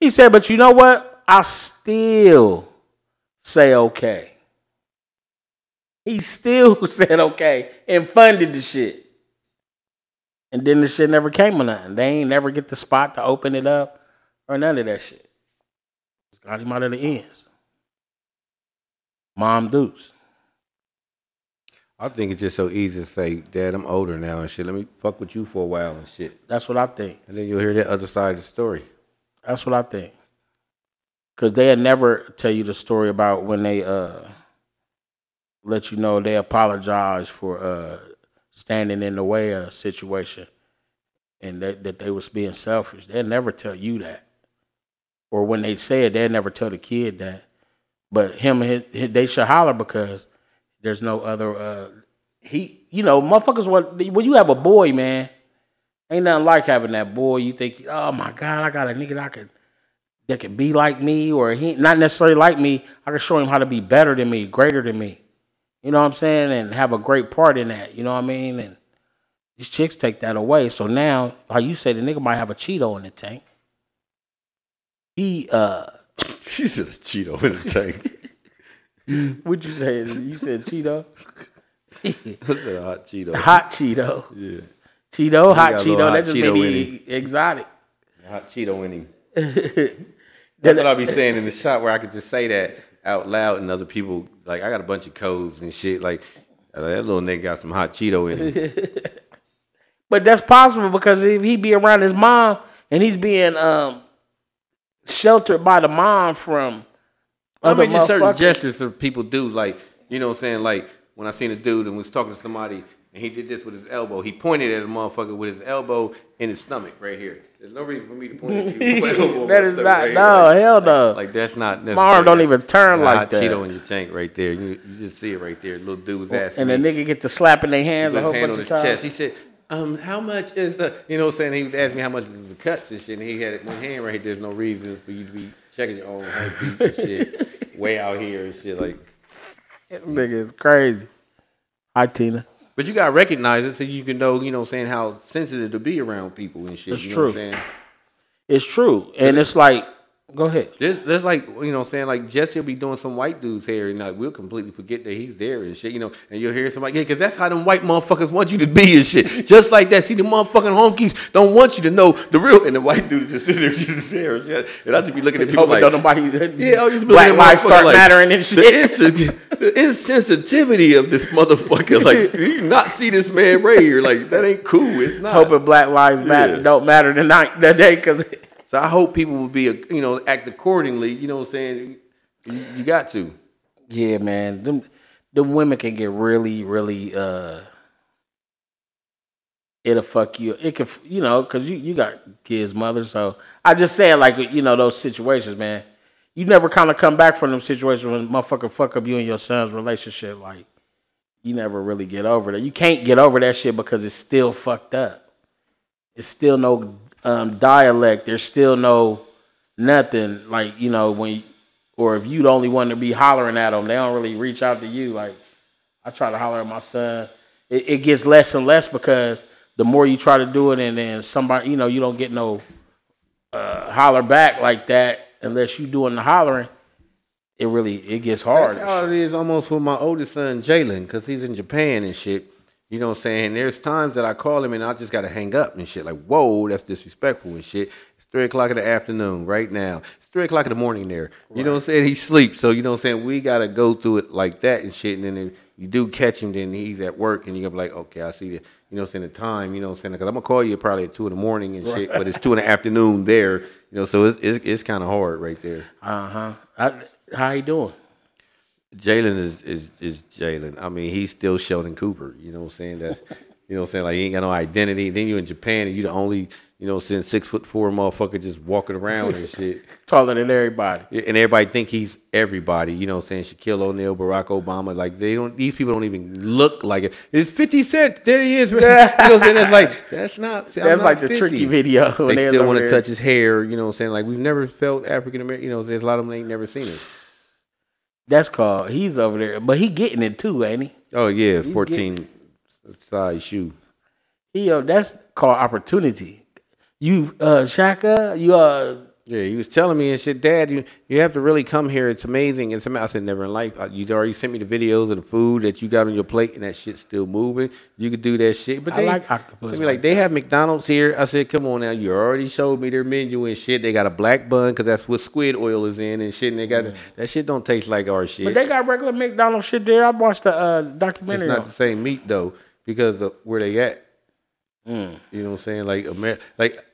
He said, "But you know what? I still say okay." He still said okay and funded the shit. And then the shit never came or nothing. They ain't never get the spot to open it up or none of that shit. Just got him out of the ends. Mom Deuce. I think it's just so easy to say, Dad, I'm older now and shit. Let me fuck with you for a while and shit. That's what I think. And then you'll hear that other side of the story. That's what I think. Cause they'll never tell you the story about when they uh let you know they apologize for uh standing in the way of a situation and that, that they was being selfish. They'll never tell you that. Or when they say it, they'll never tell the kid that. But him, his, his, they should holler because there's no other. Uh, he, you know, motherfuckers. Want, when you have a boy, man, ain't nothing like having that boy. You think, oh my god, I got a nigga I can that can be like me, or he not necessarily like me. I can show him how to be better than me, greater than me. You know what I'm saying? And have a great part in that. You know what I mean? And these chicks take that away. So now, like you say, the nigga might have a Cheeto in the tank. He uh She said a Cheeto in the tank. what you say? You said Cheeto? I said a hot Cheeto. hot Cheeto. Yeah. Cheeto, hot got a little Cheeto. hot That just Cheeto made me exotic. Hot Cheeto in him. That's what I'll be saying in the shop where I could just say that out loud and other people like I got a bunch of codes and shit. Like Uh, That little nigga got some hot Cheeto in him. But that's possible because if he be around his mom and he's being um sheltered by the mom from I mean, just certain gestures that people do, like you know what I'm saying. Like when I seen a dude and was talking to somebody, and he did this with his elbow. He pointed at a motherfucker with his elbow in his stomach, right here. There's no reason for me to point at you. with my elbow in That is not- right no, Like- hell no. Like, like that's not. My arm don't even turn like that. Cheeto in your tank right there. You, you just see it right there. Little dude was asking and the nigga get to slapping their hands He a whole his hand bunch on his times. chest. He said, um, how much is the, you know what I'm saying? He was asking me how much is the cuts and shit. And he had one hand right here. There's no reason for you to be checking your own heartbeat and shit. Way out here and shit. Like, Nigga is crazy. Hi Tina. But you got to recognize it so you can know, you know saying, how sensitive to be around people and shit. It's you know true. what I'm saying? It's true. And it's like go ahead. There's, there's like, you know what I'm saying, like Jesse will be doing some white dude's hair and like, we'll completely forget that he's there and shit, you know, and you'll hear somebody, yeah, because that's how them white motherfuckers want you to be and shit. Just like that. See, the motherfucking honkies don't want you to know the real, and the white dude is just sitting there just there and shit. And I just be looking at people oh, Hoping like, don't nobody yeah, I'll just be black lives start like, mattering and The, shit. insen- the insensitivity of this motherfucker, like, you not see this man right here? Like, that ain't cool. It's not. Hoping black lives matter Yeah. don't matter tonight that day because So I hope people will be, you know, act accordingly. You know what I'm saying? You, you got to. Yeah, man. Them them women can get really, really uh it'll fuck you. It could you know, cause you, you got kids, mother, so I just saying like you know, those situations, man. You never kinda come back from them situations when motherfucker fuck up you and your son's relationship. Like you never really get over that. You can't get over that shit because it's still fucked up. It's still no um, dialect. There's still no nothing. Like you know when, or if you the only one to be hollering at them, they don't really reach out to you. Like I try to holler at my son. It, it gets less and less because the more you try to do it, and then somebody, you know, you don't get no uh, holler back like that unless you doing the hollering. It really it gets hard. That's how it is almost with my oldest son, Jalen, because he's in Japan and shit. You know what I'm saying? There's times that I call him and I just got to hang up and shit. Like, whoa, that's disrespectful and shit. It's 3 o'clock in the afternoon right now. It's 3 o'clock in the morning there. You know what I'm saying? He sleeps. So, you know what I'm saying? We got to go through it like that and shit. And then if you do catch him, then he's at work and you're to be like, okay, I see the, you know what I'm saying, the time, you know what I'm saying? Because I'm to call you probably at 2 in the morning and shit, but it's 2 in the afternoon there. You know, so it's, it's, it's kind of hard right there. Uh huh. How you doing? Jalen is is is Jalen. I mean, he's still Sheldon Cooper. You know what I'm saying? That's you know what I'm saying. Like he ain't got no identity. Then you in Japan and you the only you know what I'm saying six foot four motherfucker just walking around and shit. Taller than everybody. And everybody think he's everybody. You know what I'm saying? Shaquille O'Neal, Barack Obama. Like they don't. These people don't even look like it. It's Fifty Cent. There he is. You know what I'm saying? It's like that's not. That's not like the tricky video. They still want to touch his hair. You know what I'm saying? Like we've never felt African American. You know, there's a lot of them ain't never seen it. That's called. He's over there, but he getting it too, ain't he? Oh yeah, He's 14 size shoe. He uh, that's called opportunity. You uh Shaka, you uh Yeah, he was telling me and shit, Dad, you you have to really come here. It's amazing. It's amazing. I said, never in life. Uh, You already sent me the videos of the food that you got on your plate, and that shit's still moving. You could do that shit. But I they, like octopus They be like they have McDonald's here. I said, come on now. You already showed me their menu and shit. They got a black bun because that's what squid oil is in and shit. And they got that shit don't taste like our shit. but they got regular McDonald's shit there. I watched the uh it's documentary. not on- the same meat though because of where they at. Mm. You know what I'm saying? Like Amer- like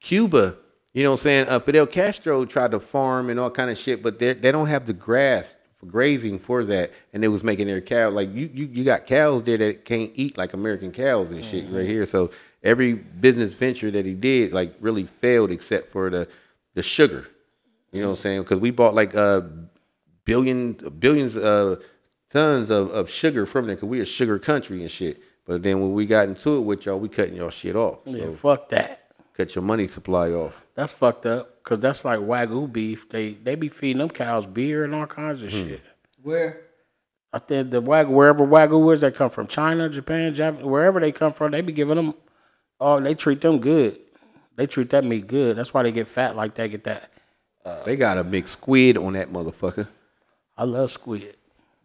Cuba. You know what I'm saying? Uh, Fidel Castro tried to farm and all kind of shit, but they they don't have the grass for grazing for that, and they was making their cow like you you you got cows there that can't eat like American cows and shit Mm-hmm. right here. So every business venture that he did like really failed except for the the sugar. You know what I'm saying? Because we bought like uh billion billions of tons of, of sugar from there because we a sugar country and shit. But then when we got into it with y'all, we cutting y'all shit off. yeah, fuck that. Cut your money supply off. That's fucked up. Cause that's like wagyu beef. They they be feeding them cows beer and all kinds Hmm. of shit. Where? I think the wagyu wherever wagyu is, they come from China, Japan, Japan, wherever they come from, they be giving them. Oh, they treat them good. They treat that meat good. That's why they get fat like that. Get that. They got a big squid on that motherfucker. I love squid.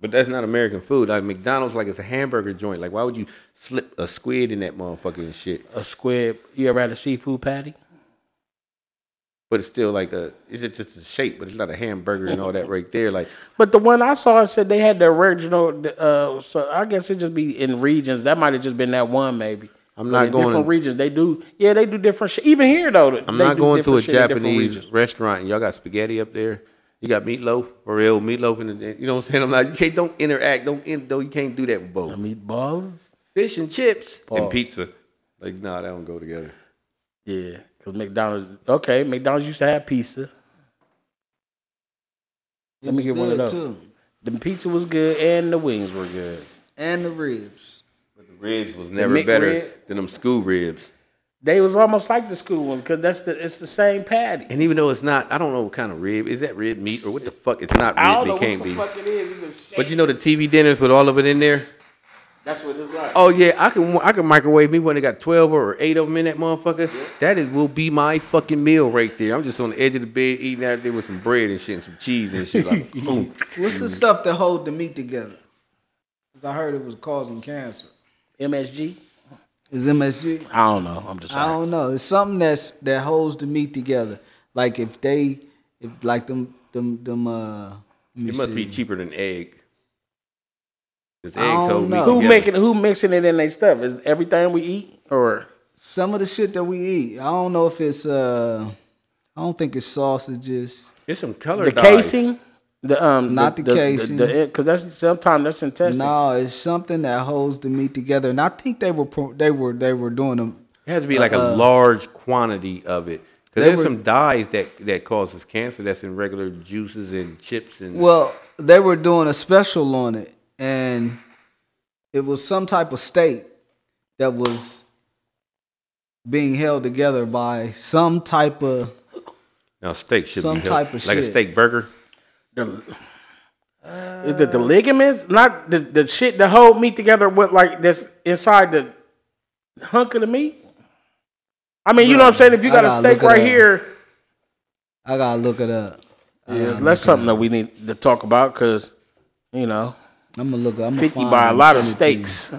But that's not American food. Like McDonald's, like it's a hamburger joint. Like why would you slip a squid in that motherfucker and shit? A squid. You ever had a seafood patty? but it's still like a. Is it just a shape, but it's not a hamburger and all that right there. Like But the one I saw I said they had the original. Uh, so I guess it just be in regions. That might have just been that one, maybe. I'm not in going- different regions. They do. Yeah, they do different shit. Even here though, I'm not going to a different shit in different Japanese restaurant and y'all got spaghetti up there. You got meatloaf, for real meatloaf, in the, you know what I'm saying? I'm like, you can't don't interact, don't in, don't you can't do that with both meatballs. fish and chips and pizza. Like, nah, that don't go together. Yeah, because McDonald's. Okay, McDonald's used to have pizza. Let me get one of good, those. too. The pizza was good and the wings were good. And the ribs. But the ribs was never McRib? better than them school ribs. They was almost like the school one because that's the it's the same patty. And even though it's not, I don't know what kind of rib. Is that rib meat or what the fuck? It's not I don't rib. know It can't what the be. fuck it is. It's just But you know the TV dinners with all of it in there. that's what it's like. Oh yeah, I can I can microwave me when they got twelve or eight of them in that motherfucker. That is will be my fucking meal right there. I'm just on the edge of the bed eating out there with some bread and shit and some cheese and shit. Like, boom. What's the stuff that hold the meat together? Because I heard it was causing cancer. MSG. Is MSG? I don't know. I'm just. I don't know. It's something that's that holds the meat together. Like if they, if like them, them, them. Uh, It must see. be cheaper than egg. Because I eggs don't hold meat know. Who together. making? Who mixing it in their stuff? Is everything we eat or? some of the shit that we eat. I don't know if it's. uh I don't think it's sausages. It's some color the dyes. casing, the um, Not the case because that's sometimes that's intestine. No, it's something that holds the meat together. And I think they were they were they were doing them. It has to be like a Uh-uh. large quantity of it. Because there's were- some dyes that, that causes cancer that's in regular juices and chips and Well, they were doing a special on it, and it was some type of steak that was being held together by some type of now steak should some be held- type of like a steak burger. The- is it the ligaments? Not the, the shit that hold meat together with like that's inside the hunk of the meat. I mean, you know what I'm saying? If you got a steak right here, I gotta look it up. I yeah, that's something that we need to talk about because you know. I'm gonna look. I'm gonna 50 find by a lot of send it to you. steaks.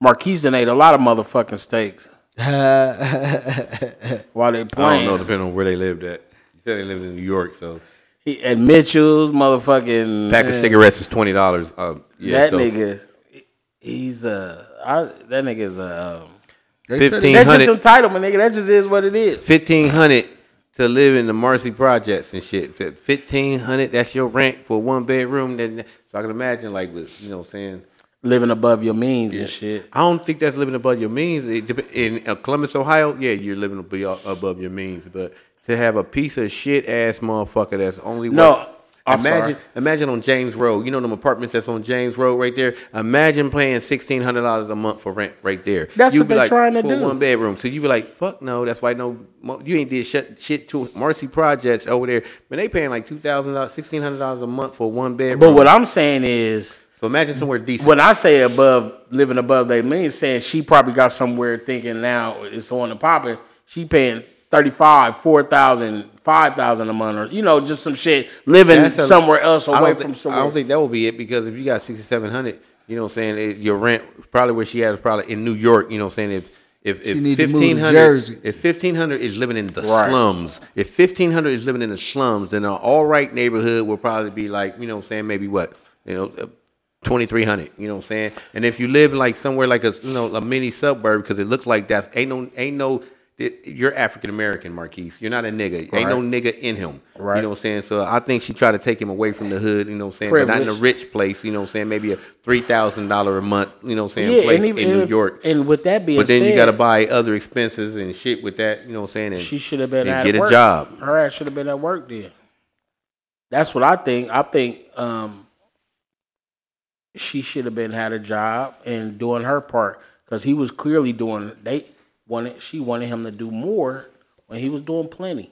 Marquise done ate a lot of motherfucking steaks while they I don't know, depending on where they lived at. You said they lived in New York, so He, at Mitchell's, motherfucking pack of cigarettes is twenty dollars. Uh, yeah, that so nigga, he's uh, I, that nigga's uh, um, They said that's just hundred. entitlement, nigga. That just is what it is. Fifteen hundred to live in the Marcy projects and shit. Fifteen hundred. That's your rent for one bedroom. Then so I can imagine like with you know what I'm saying. Living above your means and shit. I don't think that's living above your means. It In uh, Columbus, Ohio, yeah, you're living above your means. But to have a piece of shit ass motherfucker that's only No, worth- I'm imagine sorry. imagine on James Road. You know them apartments that's on James Road right there. Imagine paying sixteen hundred dollars a month for rent right there. That's You'd what be they like, trying to for do. One bedroom. So you be like, fuck no. That's why no. You ain't did shit, shit to Marcy Projects over there. Man, they paying like two thousand dollars, sixteen hundred dollars a month for one bedroom. But what I'm saying is, so imagine somewhere decent. when I say above, living above they mean saying she probably got somewhere thinking now it's on the popping. She paying 35, 4,000, 5,000 a month, or you know, just some shit living That's a- somewhere else I away don't from thi- somewhere. I don't think that will be it because if you got sixty seven hundred, you know what I'm saying, it, your rent probably where she had is probably in New York, you know what I'm saying? If if, She if need to move to fifteen hundred Jersey. if fifteen hundred is living in the Right. slums, if fifteen hundred is living in the slums, then an all right neighborhood will probably be like, you know what I'm saying, maybe what? You know, uh, twenty three hundred, you know what I'm saying? And if you live like somewhere like a you know, a mini suburb, because it looks like that ain't no ain't no you're African American, Marquise. You're not a nigga. Ain't no nigga in him. Right. You know what I'm saying? So I think she tried to take him away from the hood, you know what I'm saying? But not in a rich place, you know what I'm saying? Maybe a three thousand dollar a month, you know what I'm saying, yeah, place and even, in New York. And with that being But then said, you gotta buy other expenses and shit with that, you know what I'm saying? And, she should have been and at get a work. job. Her ass should have been at work then. That's what I think. I think um, she should have been had a job and doing her part because he was clearly doing. They wanted she wanted him to do more when he was doing plenty.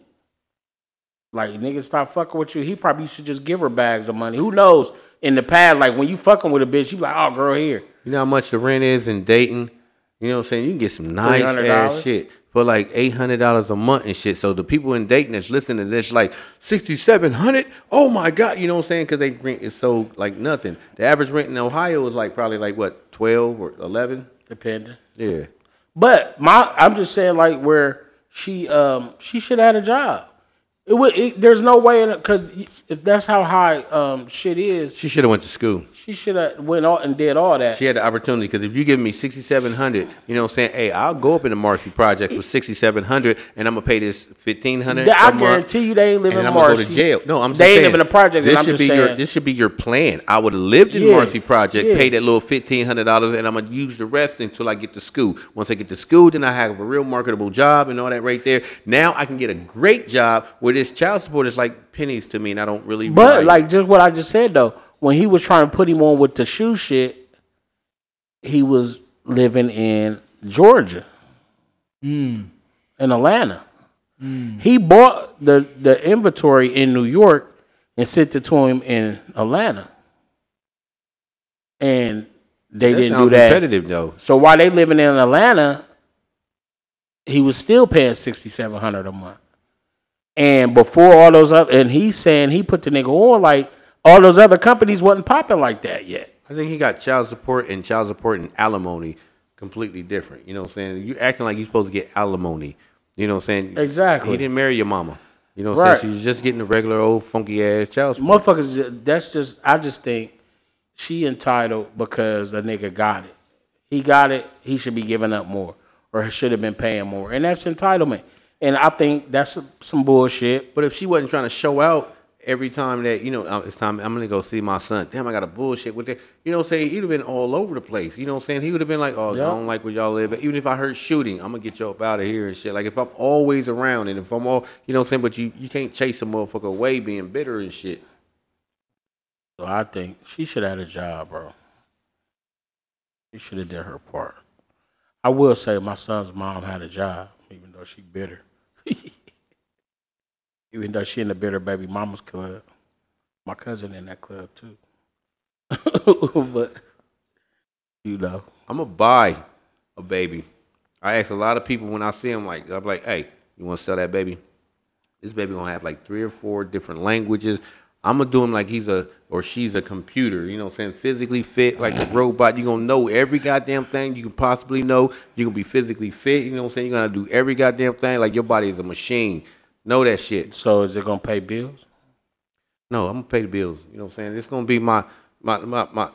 Like niggas stop fucking with you. He probably should just give her bags of money. Who knows? In the past, like when you fucking with a bitch, you like, oh girl, here. You know how much the rent is in Dayton? You know what I'm saying? You can get some nice $300? ass shit for like eight hundred dollars a month and shit. So the people in Dayton that's listening to this like sixty seven hundred. Oh my god, you know what I'm saying? Because they rent is so like nothing. The average rent in Ohio is like probably like what twelve or eleven. Depending. Yeah. But my I'm just saying like where she um she should have had a job. It would. It, there's no way in it, because if that's how high um shit is, She should have went to school. She should have went out and did all that. She had the opportunity because if you give me sixty seven hundred, you know what I'm saying? Hey, I'll go up in the Marcy project with sixty seven hundred, and I'm gonna pay this fifteen hundred. I guarantee you they ain't living and in I'm gonna go to jail. No, I'm just they ain't saying, living in a project. This and I'm should be saying, your this should be your plan. I would have lived in Yeah, Marcy project, yeah. pay that little fifteen hundred dollars, and I'm gonna use the rest until I get to school. Once I get to school, then I have a real marketable job and all that right there. Now I can get a great job where this child support is like pennies to me, and I don't really. But like just what I just said though, when he was trying to put him on with the shoe shit, he was living in Georgia, Mm. in Atlanta. He bought the the inventory in New York and sent it to him in Atlanta, and they that didn't do that. repetitive though. So while they living in Atlanta, he was still paying sixty seven hundred a month. And before all those other, and he's saying he put the nigga on like all those other companies wasn't popping like that yet. I think he got child support and child support and alimony completely different. You know what I'm saying? You acting like you're supposed to get alimony. You know what I'm saying? Exactly. He didn't marry your mama. You know what I'm Right. saying? She's just getting a regular old funky ass child support. Motherfuckers, that's just I just think she entitled because the nigga got it. He got it. He should be giving up more, or should have been paying more, and that's entitlement. And I think that's some bullshit. But if she wasn't trying to show out every time that, you know, uh, it's time, I'm to go see my son. Damn, I got a bullshit with that. You know what I'm saying? He'd have been all over the place. You know what I'm saying? He would have been like, oh, Yeah. I don't like where y'all live. But Even if I heard shooting, I'm to get you up out of here and shit. Like, if I'm always around and if I'm all, you know what I'm saying? But you, you can't chase a motherfucker away being bitter and shit. So I think she should have had a job, bro. She should have did her part. I will say my son's mom had a job, even though she bitter. even though she in the bitter baby mama's club. My cousin in that club too. but you know. I'm gonna buy a baby. I ask a lot of people when I see them, like I'm like, "Hey, you want to sell that baby? This baby gonna have like three or four different languages. I'm gonna do him like he's a or she's a computer. You know, what I'm saying physically fit like a robot. You're gonna know every goddamn thing you can possibly know. You're gonna be physically fit. You know, what I'm saying you're gonna do every goddamn thing like your body is a machine. Know that shit. So is it gonna pay bills? No, I'm gonna pay the bills. You know what I'm saying? This gonna be my my my my.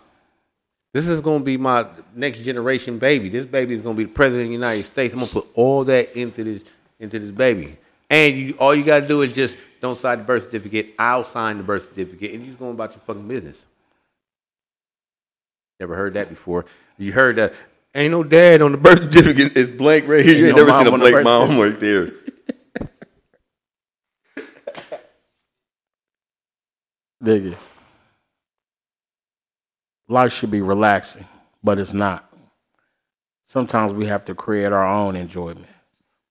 This is gonna be my next generation baby. This baby is gonna be the president of the United States. I'm gonna put all that into this into this baby. And you all you gotta do is just don't sign the birth certificate. I'll sign the birth certificate, and you just going about your fucking business. Never heard that before. You heard that? Ain't no dad on the birth certificate. It's blank right here. You ain't no never seen a blank mom right there. Life should be relaxing, but it's not. Sometimes we have to create our own enjoyment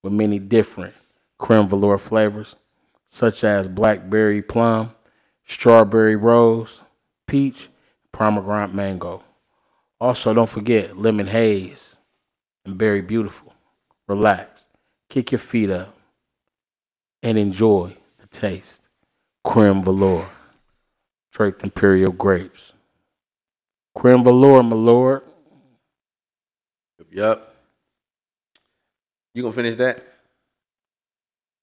with many different creme velour flavors, such as blackberry plum, strawberry rose, peach, pomegranate mango. Also, don't forget lemon haze and berry beautiful. Relax, kick your feet up, and enjoy the taste. Creme velour draped imperial grapes. Creme velour, my lord. Yup. You gonna finish that?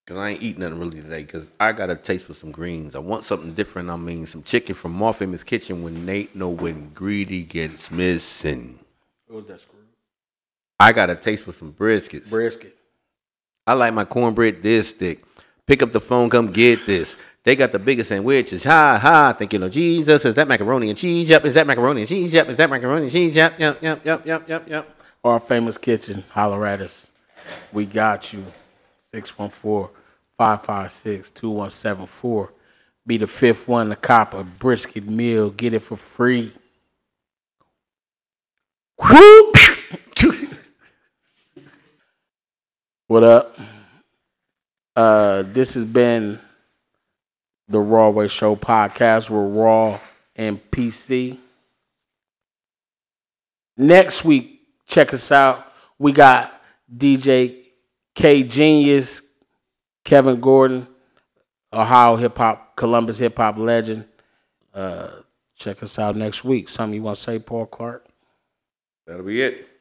Cause I ain't eat nothing really today. Cause I got a taste for some greens. I want something different. I mean, some chicken from Morphemus Kitchen when Nate know when greedy gets missing. What was that screw? I got a taste for some briskets. Brisket. I like my cornbread this thick. Pick up the phone, come get this. They got the biggest sandwiches. Ha ha. Thinking of Jesus. Is that macaroni and cheese? Yep. Is that macaroni and cheese? Yep. Is that macaroni and cheese? Yep. Yep. Yep. Yep. Yep. Yep. Yep. Our famous kitchen, holler at us. We got you. 614-556-2174. Be the fifth one to cop a brisket meal. Get it for free. What up? Uh, this has been the Rawway Show podcast. We're raw and PC. Next week, check us out. We got DJ K Genius, Kevin Gordon, Ohio hip hop, Columbus hip hop legend. Uh, check us out next week. Something you want to say, Paul Clark? That'll be it.